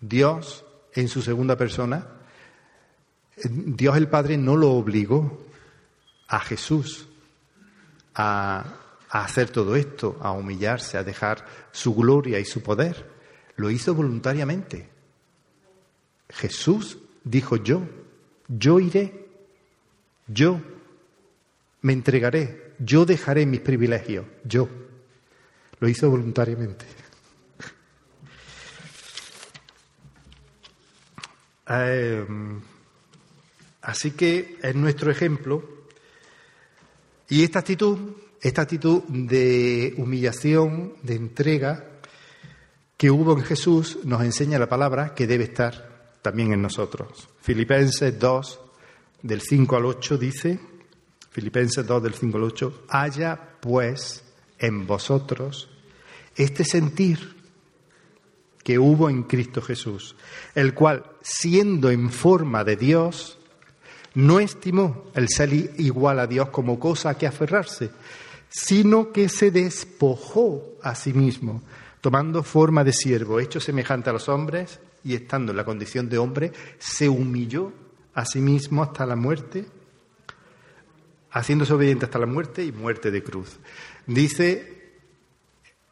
Speaker 1: Dios en su segunda persona, Dios el Padre no lo obligó a Jesús a, hacer todo esto, a humillarse, a dejar su gloria y su poder. Lo hizo voluntariamente. Jesús dijo yo, yo iré, yo me entregaré, yo dejaré mis privilegios, yo. Lo hizo voluntariamente. Em, así que es nuestro ejemplo. Y esta actitud, esta actitud de humillación, de entrega que hubo en Jesús, nos enseña la palabra que debe estar también en nosotros. Filipenses 2, del 5 al 8 dice, Filipenses 2, del 5 al 8, haya pues en vosotros este sentir que hubo en Cristo Jesús, el cual, siendo en forma de Dios, no estimó el ser igual a Dios como cosa a que aferrarse, sino que se despojó a sí mismo, tomando forma de siervo, hecho semejante a los hombres, y estando en la condición de hombre, se humilló a sí mismo hasta la muerte, haciéndose obediente hasta la muerte y muerte de cruz. Dice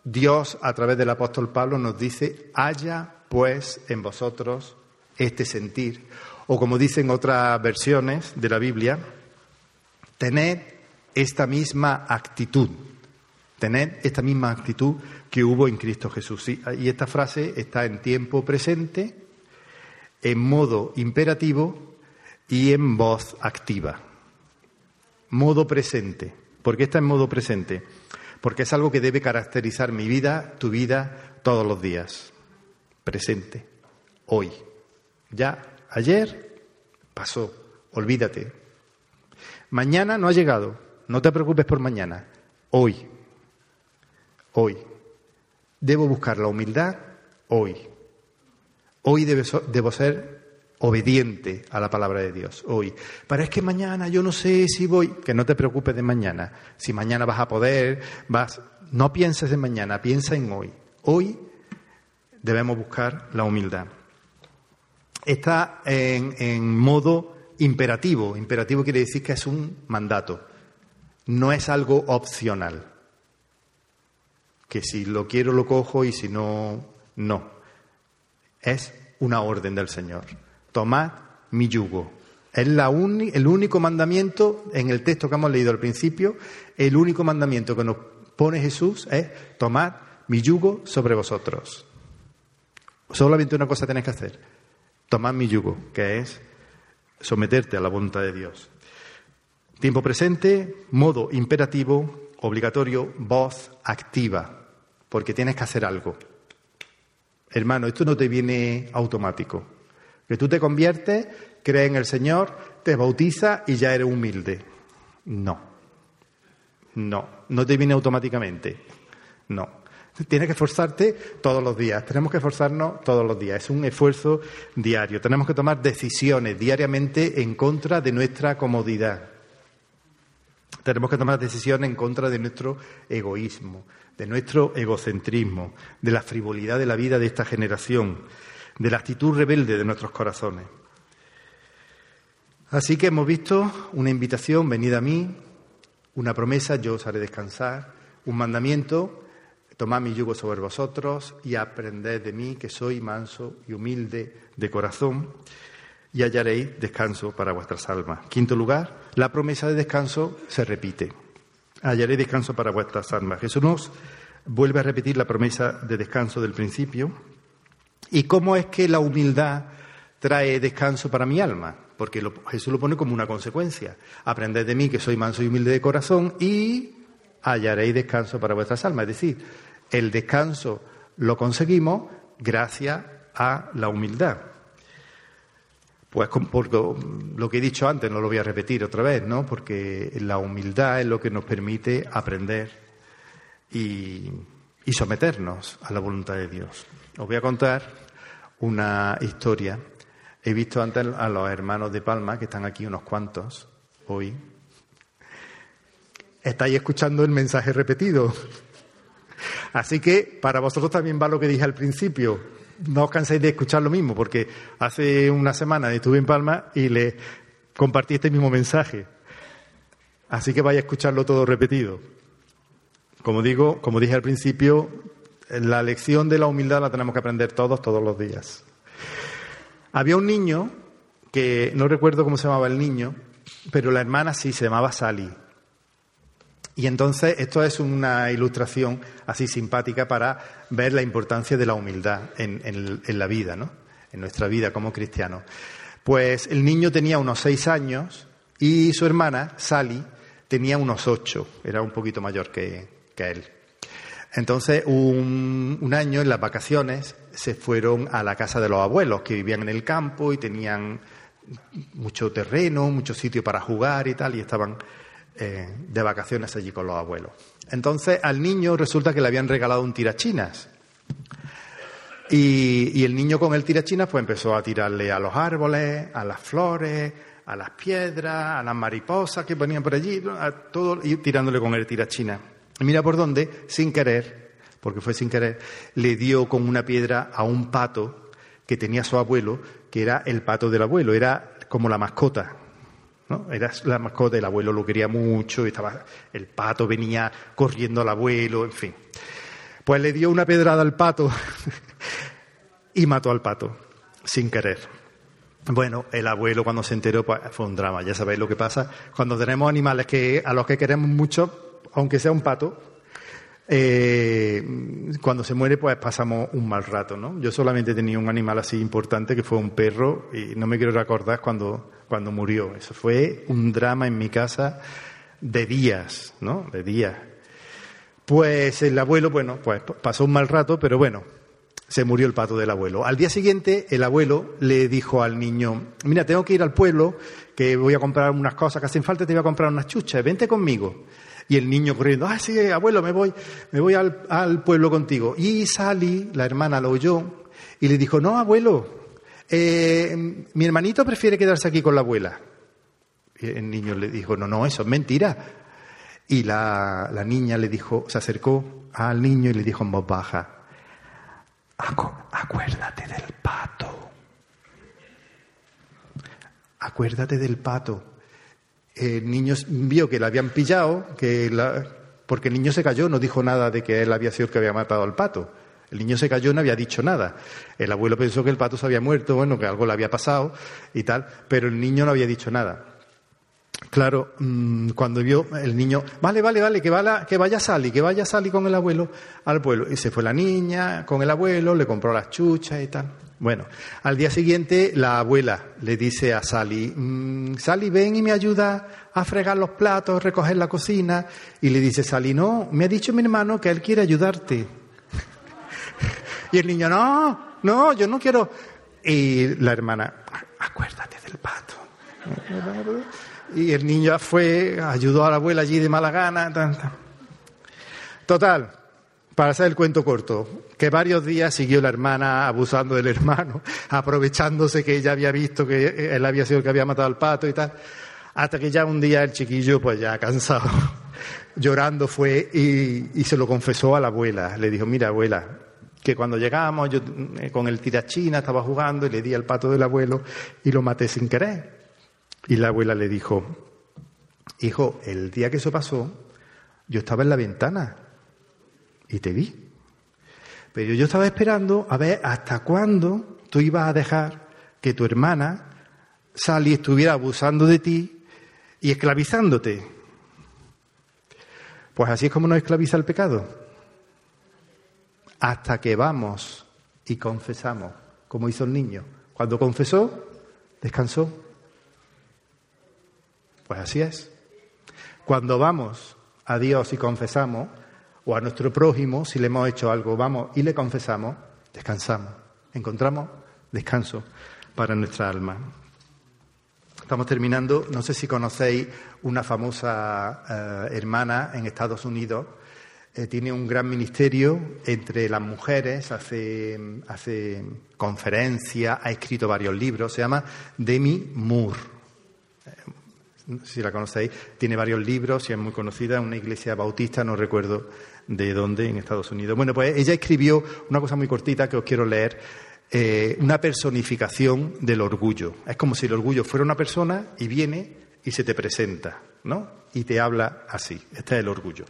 Speaker 1: Dios a través del apóstol Pablo, nos dice, haya pues en vosotros este sentir, o como dicen otras versiones de la Biblia, tened esta misma actitud, tened esta misma actitud que hubo en Cristo Jesús. y esta frase está en tiempo presente, en modo imperativo y en voz activa. Modo presente. ¿Por qué está en modo presente? Porque es algo que debe caracterizar mi vida, tu vida, todos los días. Presente. Hoy. Ya ayer pasó. Olvídate. Mañana no ha llegado. No te preocupes por mañana. Hoy. Hoy. Debo buscar la humildad hoy. Hoy debo ser obediente a la palabra de Dios, hoy. Pero es que mañana yo no sé si voy, que no te preocupes de mañana. Si mañana vas a poder, vas, no pienses en mañana, piensa en hoy. Hoy debemos buscar la humildad. Está en, en modo imperativo. Imperativo quiere decir que es un mandato. No es algo opcional que si lo quiero lo cojo y si no, no. Es una orden del Señor. Tomad mi yugo. Es la el único mandamiento, en el texto que hemos leído al principio, el único mandamiento que nos pone Jesús es tomad mi yugo sobre vosotros. Solamente una cosa tenéis que hacer, tomad mi yugo, que es someterte a la voluntad de Dios. Tiempo presente, modo imperativo, obligatorio, voz activa, porque tienes que hacer algo. Hermano, esto no te viene automático. Que tú te conviertes, crees en el Señor, te bautiza y ya eres humilde. No. No, no te viene automáticamente. No. Tienes que esforzarte todos los días. Tenemos que esforzarnos todos los días. Es un esfuerzo diario. Tenemos que tomar decisiones diariamente en contra de nuestra comodidad. Tenemos que tomar decisiones en contra de nuestro egoísmo, de nuestro egocentrismo, de la frivolidad de la vida de esta generación, de la actitud rebelde de nuestros corazones. Así que hemos visto una invitación, venid a mí, una promesa, yo os haré descansar, un mandamiento, tomad mi yugo sobre vosotros y aprended de mí, que soy manso y humilde de corazón, y hallaréis descanso para vuestras almas. Quinto lugar, la promesa de descanso se repite. Hallaréis descanso para vuestras almas. Jesús nos vuelve a repetir la promesa de descanso del principio. ¿Y cómo es que la humildad trae descanso para mi alma? Porque Jesús lo pone como una consecuencia. Aprended de mí que soy manso y humilde de corazón y hallaréis descanso para vuestras almas. Es decir, el descanso lo conseguimos gracias a la humildad. Pues lo que he dicho antes, no lo voy a repetir otra vez, ¿no? Porque la humildad es lo que nos permite aprender y someternos a la voluntad de Dios. Os voy a contar una historia. He visto antes a los hermanos de Palma, que están aquí unos cuantos hoy. Estáis escuchando el mensaje repetido. Así que para vosotros también va lo que dije al principio no os canséis de escuchar lo mismo, porque hace una semana estuve en Palma y le compartí este mismo mensaje. Así que vaya a escucharlo todo repetido. Como digo, como dije al principio, la lección de la humildad la tenemos que aprender todos, todos los días. Había un niño que no recuerdo cómo se llamaba el niño, pero la hermana sí se llamaba Sally. Y entonces esto es una ilustración así simpática para ver la importancia de la humildad en, la vida, ¿no? En nuestra vida como cristianos. Pues el niño tenía unos seis años y su hermana, Sally, tenía unos ocho, era un poquito mayor que, él. Entonces, un, año en las vacaciones se fueron a la casa de los abuelos que vivían en el campo y tenían mucho terreno, mucho sitio para jugar y tal, y estaban eh, de vacaciones allí con los abuelos. Entonces al niño resulta que le habían regalado un tirachinas. Y, y el niño con el tirachinas pues empezó a tirarle a los árboles, a las flores, a las piedras, a las mariposas que venían por allí, a todo, y tirándole con el tirachinas. Mira por dónde, sin querer, porque fue sin querer, le dio con una piedra a un pato que tenía su abuelo, que era el pato del abuelo, era como la mascota. Era la mascota, el abuelo lo quería mucho, estaba, el pato venía corriendo al abuelo, en fin. Pues le dio una pedrada al pato y mató al pato, sin querer. Bueno, el abuelo cuando se enteró, pues fue un drama, ya sabéis lo que pasa. Cuando tenemos animales que, a los que queremos mucho, aunque sea un pato, eh, cuando se muere, pues pasamos un mal rato, ¿no? Yo solamente tenía un animal así importante que fue un perro y no me quiero recordar cuando, cuando murió. Eso fue un drama en mi casa de días, ¿no? De días. Pues el abuelo, bueno, pues pasó un mal rato, pero bueno, se murió el pato del abuelo. Al día siguiente, el abuelo le dijo al niño, mira, tengo que ir al pueblo, que voy a comprar unas cosas que hacen falta, te voy a comprar unas chuchas, vente conmigo. Y el niño corriendo, ah, sí, abuelo, me voy, me voy al, pueblo contigo. Y Sally, la hermana, lo oyó y le dijo, no, abuelo, eh, mi hermanito prefiere quedarse aquí con la abuela. Y el niño le dijo, no, no, eso es mentira. Y la, la niña le dijo, se acercó al niño y le dijo en voz baja, acuérdate del pato. Acuérdate del pato el niño vio que la habían pillado, que la, porque el niño se cayó, no dijo nada de que él había sido el que había matado al pato. El niño se cayó no había dicho nada. El abuelo pensó que el pato se había muerto, bueno, que algo le había pasado y tal, pero el niño no había dicho nada. Claro, mm, cuando vio el niño, vale, vale, vale, que, vaya, que vaya Sally, que vaya Sally con el abuelo al pueblo. Y se fue la niña con el abuelo, le compró las chuchas y tal. Bueno, al día siguiente la abuela le dice a Sally, mmm, Sally, ven y me ayuda a fregar los platos, recoger la cocina. Y le dice Sally, no, me ha dicho mi hermano que él quiere ayudarte. y el niño, no, no, yo no quiero. Y la hermana, acuérdate del pato. Y el niño fue, ayudó a la abuela allí de mala gana. Total, para hacer el cuento corto, que varios días siguió la hermana abusando del hermano, aprovechándose que ella había visto que él había sido el que había matado al pato y tal, hasta que ya un día el chiquillo, pues ya cansado, llorando fue y, y se lo confesó a la abuela. Le dijo, mira abuela, que cuando llegamos yo eh, con el tirachina estaba jugando y le di al pato del abuelo y lo maté sin querer. Y la abuela le dijo, hijo, el día que eso pasó, yo estaba en la ventana y te vi. Pero yo estaba esperando a ver hasta cuándo tú ibas a dejar que tu hermana Sally estuviera abusando de ti y esclavizándote. Pues así es como nos esclaviza el pecado. Hasta que vamos y confesamos, como hizo el niño. Cuando confesó, descansó. Pues así es. Cuando vamos a Dios y confesamos, o a nuestro prójimo, si le hemos hecho algo, vamos y le confesamos, descansamos. Encontramos descanso para nuestra alma. Estamos terminando. No sé si conocéis una famosa eh, hermana en Estados Unidos. Eh, tiene un gran ministerio entre las mujeres, hace, hace conferencias, ha escrito varios libros. Se llama Demi Moore si la conocéis, tiene varios libros y es muy conocida, una iglesia bautista, no recuerdo de dónde, en Estados Unidos. Bueno, pues ella escribió una cosa muy cortita que os quiero leer, eh, una personificación del orgullo. Es como si el orgullo fuera una persona y viene y se te presenta, ¿no? Y te habla así. Este es el orgullo.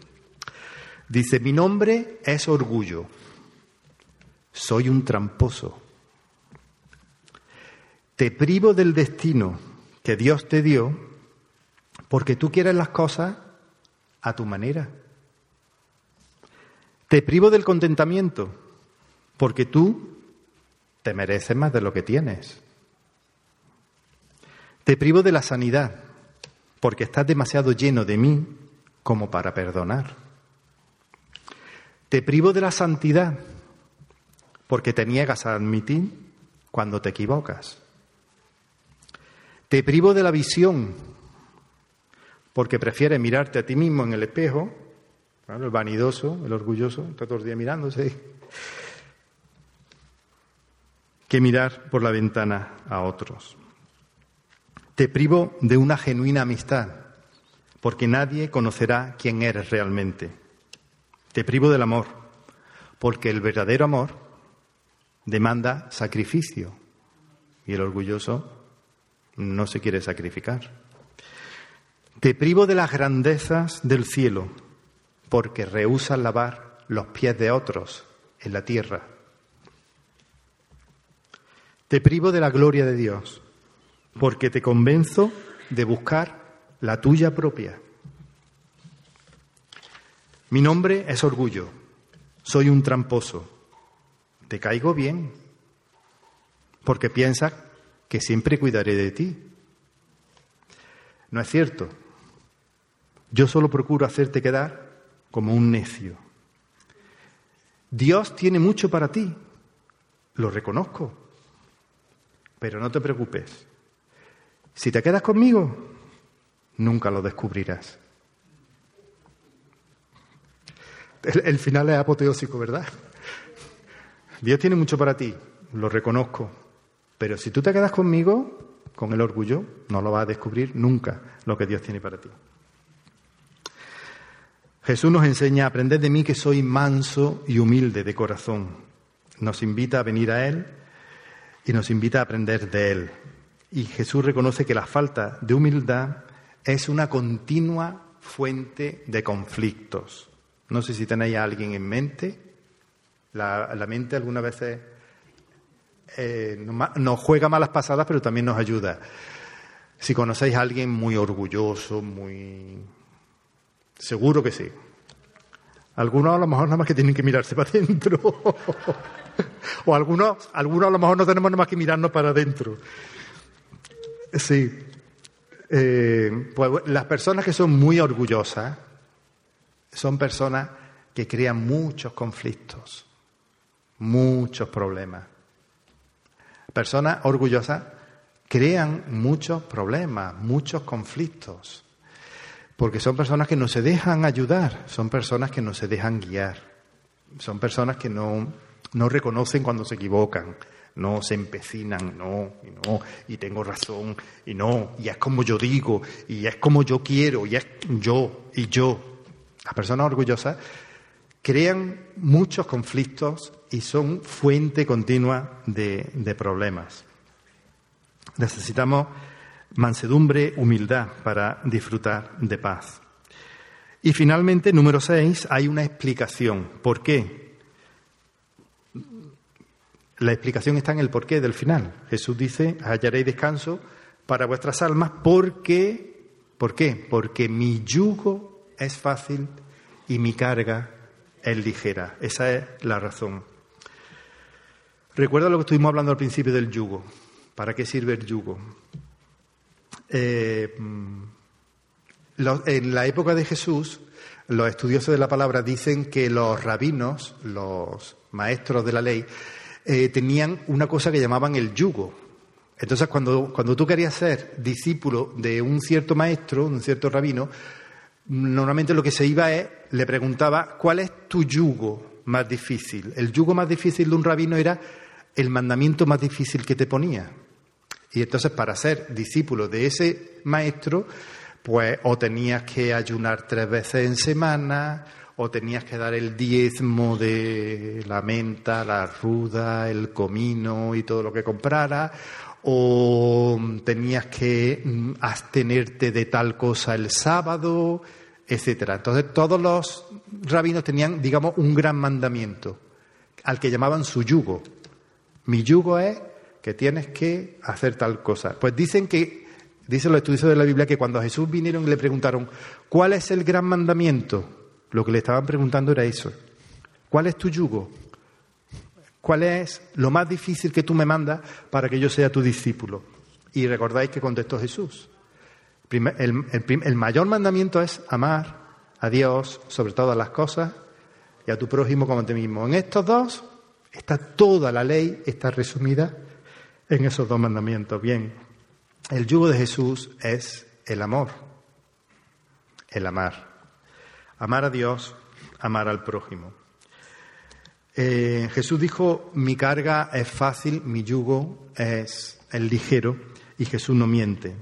Speaker 1: Dice, mi nombre es orgullo. Soy un tramposo. Te privo del destino que Dios te dio porque tú quieres las cosas a tu manera. Te privo del contentamiento porque tú te mereces más de lo que tienes. Te privo de la sanidad porque estás demasiado lleno de mí como para perdonar. Te privo de la santidad porque te niegas a admitir cuando te equivocas. Te privo de la visión porque prefiere mirarte a ti mismo en el espejo, el vanidoso, el orgulloso, está todos los días mirándose, que mirar por la ventana a otros. Te privo de una genuina amistad, porque nadie conocerá quién eres realmente. Te privo del amor, porque el verdadero amor demanda sacrificio y el orgulloso no se quiere sacrificar. Te privo de las grandezas del cielo, porque rehusas lavar los pies de otros en la tierra. Te privo de la gloria de Dios, porque te convenzo de buscar la tuya propia. Mi nombre es orgullo, soy un tramposo, te caigo bien, porque piensas que siempre cuidaré de ti. No es cierto, yo solo procuro hacerte quedar como un necio. Dios tiene mucho para ti, lo reconozco, pero no te preocupes. Si te quedas conmigo, nunca lo descubrirás. El, final es apoteósico, ¿verdad? Dios tiene mucho para ti, lo reconozco, pero si tú te quedas conmigo, con el orgullo, no lo vas a descubrir nunca lo que Dios tiene para ti. Jesús nos enseña, a aprender de mí que soy manso y humilde de corazón. Nos invita a venir a Él y nos invita a aprender de Él. Y Jesús reconoce que la falta de humildad es una continua fuente de conflictos. No sé si tenéis a alguien en mente La, mente algunas veces eh, nos juega malas pasadas, pero también nos ayuda. Si conocéis a alguien muy orgulloso, muy... Seguro que sí. Algunos a lo mejor nada más que tienen que mirarse para adentro. o algunos, algunos a lo mejor no tenemos nada más que mirarnos para adentro. Sí. Eh, pues las personas que son muy orgullosas son personas que crean muchos conflictos, muchos problemas. Personas orgullosas crean muchos problemas, muchos conflictos, porque son personas que no se dejan ayudar, son personas que no se dejan guiar, son personas que no, no reconocen cuando se equivocan, no se empecinan, no, y no, y tengo razón, y no, y es como yo digo, y es como yo quiero, y es yo, y yo. Las personas orgullosas crean muchos conflictos y son fuente continua de, de problemas. Necesitamos mansedumbre, humildad para disfrutar de paz. Y finalmente, número seis, hay una explicación. ¿Por qué? La explicación está en el porqué del final. Jesús dice, hallaréis descanso para vuestras almas porque, ¿por qué? Porque mi yugo es fácil y mi carga es ligera. Esa es la razón. Recuerda lo que estuvimos hablando al principio del yugo. ¿Para qué sirve el yugo? Eh, en la época de Jesús, los estudiosos de la palabra dicen que los rabinos, los maestros de la ley, eh, tenían una cosa que llamaban el yugo. Entonces, cuando, cuando tú querías ser discípulo de un cierto maestro, un cierto rabino, normalmente lo que se iba es, le preguntaba, ¿cuál es tu yugo más difícil? El yugo más difícil de un rabino era el mandamiento más difícil que te ponía. Y entonces, para ser discípulo de ese maestro, pues o tenías que ayunar tres veces en semana, o tenías que dar el diezmo de la menta, la ruda, el comino y todo lo que comprara, o tenías que mm, abstenerte de tal cosa el sábado, etcétera. Entonces todos los rabinos tenían, digamos, un gran mandamiento, al que llamaban su yugo. Mi yugo es que tienes que hacer tal cosa. Pues dicen que, dicen los estudiosos de la Biblia, que cuando a Jesús vinieron y le preguntaron, ¿cuál es el gran mandamiento? Lo que le estaban preguntando era eso. ¿Cuál es tu yugo? ¿Cuál es lo más difícil que tú me mandas para que yo sea tu discípulo? Y recordáis que contestó Jesús. El, mayor mandamiento es amar a Dios sobre todas las cosas y a tu prójimo como a ti mismo. En estos dos está toda la ley, está resumida en esos dos mandamientos. Bien, el yugo de Jesús es el amor, el amar. Amar a Dios, amar al prójimo. Eh, Jesús dijo, mi carga es fácil, mi yugo es el ligero, y Jesús no miente.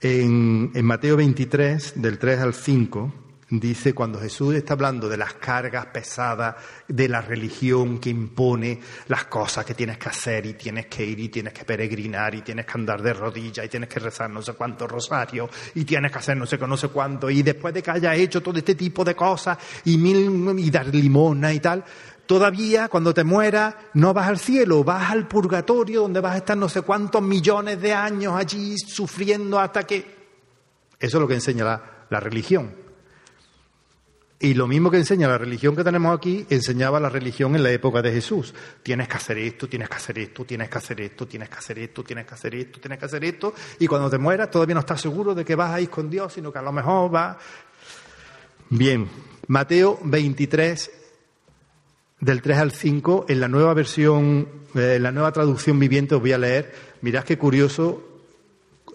Speaker 1: En, en Mateo 23, del 3 al 5, Dice, cuando Jesús está hablando de las cargas pesadas de la religión que impone las cosas que tienes que hacer y tienes que ir y tienes que peregrinar y tienes que andar de rodillas y tienes que rezar no sé cuántos rosarios y tienes que hacer no sé qué, no sé cuánto y después de que hayas hecho todo este tipo de cosas y, mil, y dar limona y tal, todavía cuando te mueras no vas al cielo, vas al purgatorio donde vas a estar no sé cuántos millones de años allí sufriendo hasta que... Eso es lo que enseña la religión. Y lo mismo que enseña la religión que tenemos aquí, enseñaba la religión en la época de Jesús. Tienes que hacer esto, tienes que hacer esto, tienes que hacer esto, tienes que hacer esto, tienes que hacer esto, tienes que hacer esto. Y cuando te mueras todavía no estás seguro de que vas a ir con Dios, sino que a lo mejor va. Bien, Mateo 23, del 3 al 5, en la nueva versión, eh, en la nueva traducción viviente os voy a leer. Mirad qué curioso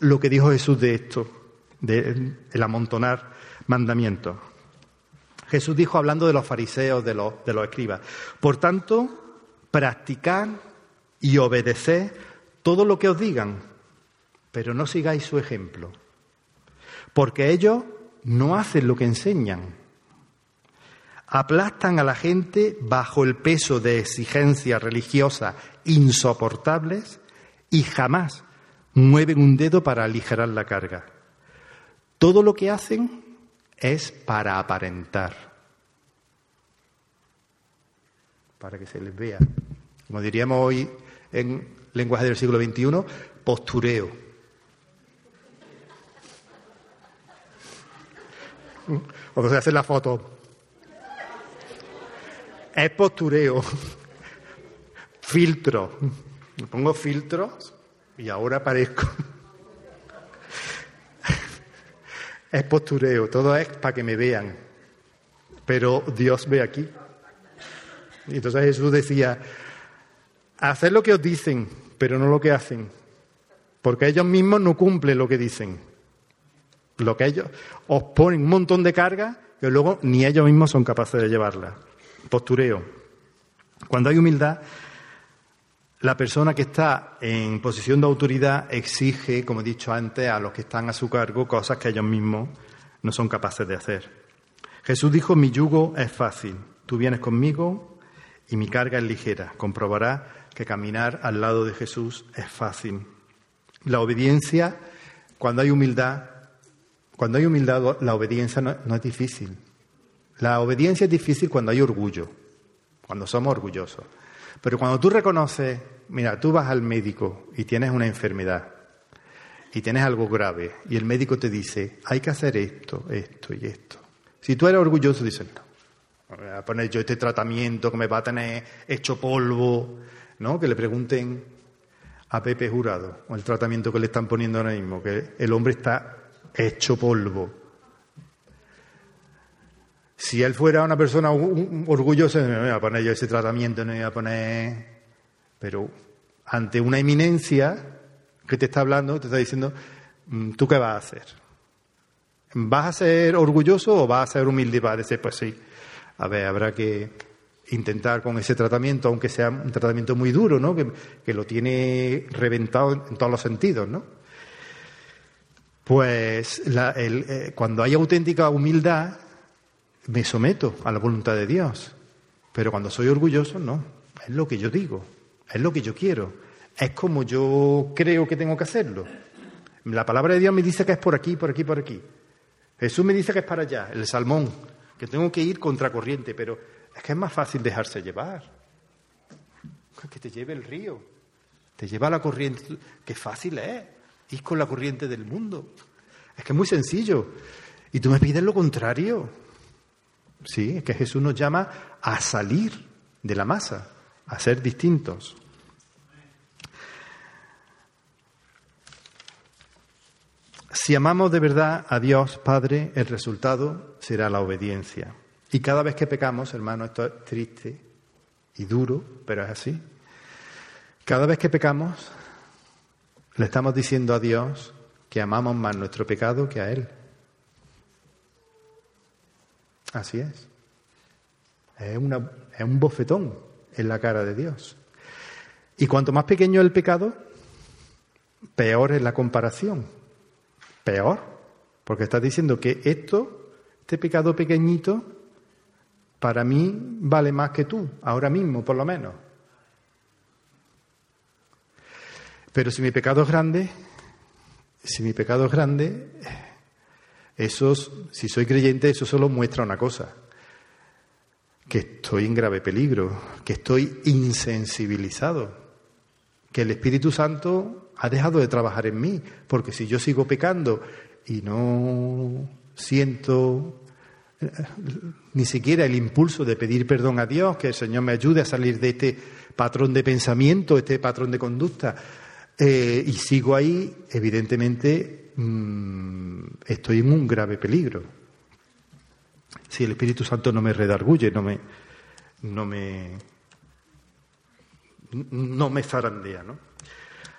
Speaker 1: lo que dijo Jesús de esto, de amontonar mandamientos. Jesús dijo hablando de los fariseos, de los, de los escribas. Por tanto, practicad y obedeced todo lo que os digan, pero no sigáis su ejemplo, porque ellos no hacen lo que enseñan. Aplastan a la gente bajo el peso de exigencias religiosas insoportables y jamás mueven un dedo para aligerar la carga. Todo lo que hacen es para aparentar. para que se les vea. Como diríamos hoy en lenguaje del siglo XXI, postureo. O sea, hacer la foto. Es postureo. Filtro. Me pongo filtros y ahora aparezco. Es postureo, todo es para que me vean. Pero Dios ve aquí. Y entonces Jesús decía, haced lo que os dicen, pero no lo que hacen. Porque ellos mismos no cumplen lo que dicen. Lo que ellos os ponen un montón de carga que luego ni ellos mismos son capaces de llevarla. Postureo. Cuando hay humildad, la persona que está en posición de autoridad exige, como he dicho antes, a los que están a su cargo cosas que ellos mismos no son capaces de hacer. Jesús dijo, mi yugo es fácil, tú vienes conmigo y mi carga es ligera. Comprobarás que caminar al lado de Jesús es fácil. La obediencia, cuando hay humildad, cuando hay humildad, la obediencia no, no es difícil. La obediencia es difícil cuando hay orgullo, cuando somos orgullosos. Pero cuando tú reconoces, mira, tú vas al médico y tienes una enfermedad y tienes algo grave y el médico te dice, hay que hacer esto, esto y esto. Si tú eres orgulloso, dices, no, voy a poner yo este tratamiento que me va a tener hecho polvo, ¿no? Que le pregunten a Pepe Jurado, o el tratamiento que le están poniendo ahora mismo, que el hombre está hecho polvo. Si él fuera una persona orgullosa, me voy a poner yo ese tratamiento, no me voy a poner. Pero ante una eminencia que te está hablando, te está diciendo, mm, ¿tú qué vas a hacer? ¿Vas a ser orgulloso o vas a ser humilde y vas a decir, pues sí, a ver, habrá que intentar con ese tratamiento, aunque sea un tratamiento muy duro, ¿no? Que, que lo tiene reventado en todos los sentidos, ¿no? Pues la, el, eh, cuando hay auténtica humildad, me someto a la voluntad de Dios. Pero cuando soy orgulloso, no. Es lo que yo digo, es lo que yo quiero, es como yo creo que tengo que hacerlo. La palabra de Dios me dice que es por aquí, por aquí, por aquí. Jesús me dice que es para allá, el salmón, que tengo que ir contracorriente, pero es que es más fácil dejarse llevar. Que te lleve el río, te lleva la corriente. Qué fácil es ir con la corriente del mundo. Es que es muy sencillo. Y tú me pides lo contrario. Sí, es que Jesús nos llama a salir de la masa, a ser distintos. Si amamos de verdad a Dios Padre, el resultado será la obediencia. Y cada vez que pecamos, hermano, esto es triste y duro, pero es así. Cada vez que pecamos, le estamos diciendo a Dios que amamos más nuestro pecado que a Él. Así es. Es, una, es un bofetón en la cara de Dios. Y cuanto más pequeño el pecado, peor es la comparación. Peor. Porque estás diciendo que esto, este pecado pequeñito, para mí vale más que tú, ahora mismo por lo menos. Pero si mi pecado es grande, si mi pecado es grande, eso, si soy creyente, eso solo muestra una cosa, que estoy en grave peligro, que estoy insensibilizado, que el Espíritu Santo ha dejado de trabajar en mí, porque si yo sigo pecando y no siento eh, ni siquiera el impulso de pedir perdón a Dios, que el Señor me ayude a salir de este patrón de pensamiento, este patrón de conducta, eh, y sigo ahí, evidentemente Mm, estoy en un grave peligro. Si el Espíritu Santo no me redarguye, no me, no me, no me zarandea, ¿no?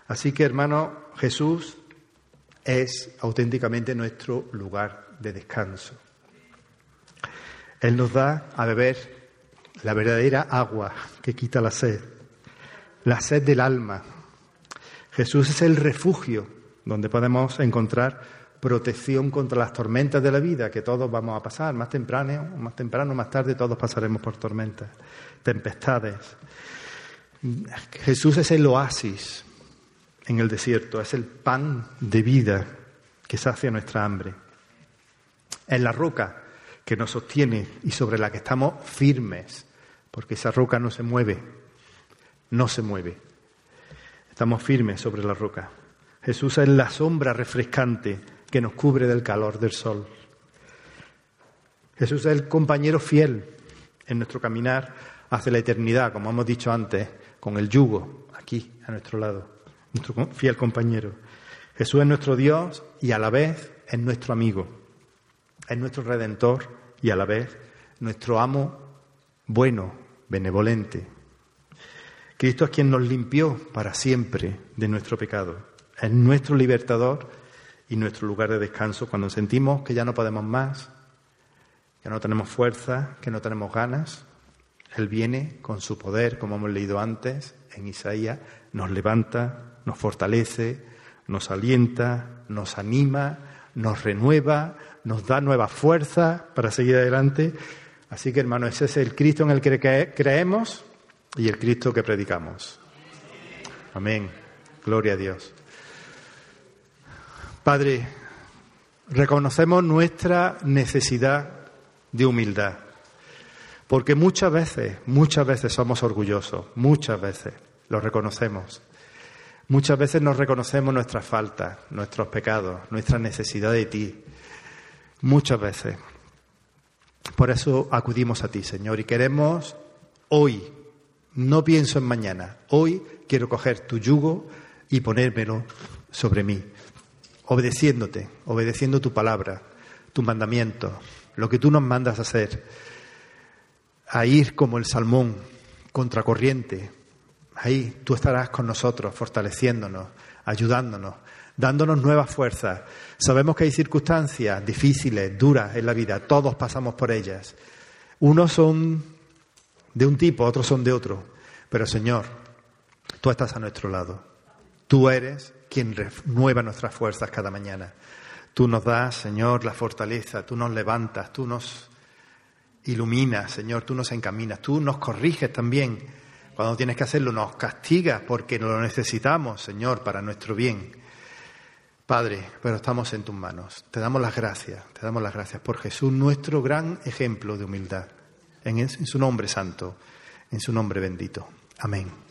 Speaker 1: Así que, hermano, Jesús es auténticamente nuestro lugar de descanso. Él nos da a beber la verdadera agua que quita la sed, la sed del alma. Jesús es el refugio donde podemos encontrar protección contra las tormentas de la vida que todos vamos a pasar, más temprano, más temprano, más tarde todos pasaremos por tormentas, tempestades. Jesús es el oasis en el desierto, es el pan de vida que sacia nuestra hambre. Es la roca que nos sostiene y sobre la que estamos firmes porque esa roca no se mueve, no se mueve. Estamos firmes sobre la roca. Jesús es la sombra refrescante que nos cubre del calor del sol. Jesús es el compañero fiel en nuestro caminar hacia la eternidad, como hemos dicho antes, con el yugo aquí a nuestro lado, nuestro fiel compañero. Jesús es nuestro Dios y a la vez es nuestro amigo, es nuestro redentor y a la vez nuestro amo bueno, benevolente. Cristo es quien nos limpió para siempre de nuestro pecado. Es nuestro libertador y nuestro lugar de descanso cuando sentimos que ya no podemos más, que no tenemos fuerza, que no tenemos ganas. Él viene con su poder, como hemos leído antes en Isaías, nos levanta, nos fortalece, nos alienta, nos anima, nos renueva, nos da nueva fuerza para seguir adelante. Así que, hermanos, ese es el Cristo en el que creemos y el Cristo que predicamos. Amén. Gloria a Dios. Padre, reconocemos nuestra necesidad de humildad, porque muchas veces, muchas veces somos orgullosos, muchas veces lo reconocemos. Muchas veces nos reconocemos nuestras faltas, nuestros pecados, nuestra necesidad de ti. Muchas veces. Por eso acudimos a ti, Señor, y queremos hoy, no pienso en mañana, hoy quiero coger tu yugo y ponérmelo sobre mí obedeciéndote, obedeciendo tu palabra, tu mandamiento, lo que tú nos mandas hacer, a ir como el salmón, contracorriente. Ahí tú estarás con nosotros, fortaleciéndonos, ayudándonos, dándonos nuevas fuerzas. Sabemos que hay circunstancias difíciles, duras en la vida, todos pasamos por ellas. Unos son de un tipo, otros son de otro. Pero Señor, tú estás a nuestro lado. Tú eres quien renueva nuestras fuerzas cada mañana. Tú nos das, Señor, la fortaleza, tú nos levantas, tú nos iluminas, Señor, tú nos encaminas, tú nos corriges también. Cuando tienes que hacerlo, nos castigas porque lo necesitamos, Señor, para nuestro bien. Padre, pero estamos en tus manos. Te damos las gracias, te damos las gracias por Jesús, nuestro gran ejemplo de humildad. En, su nombre santo, en su nombre bendito. Amén.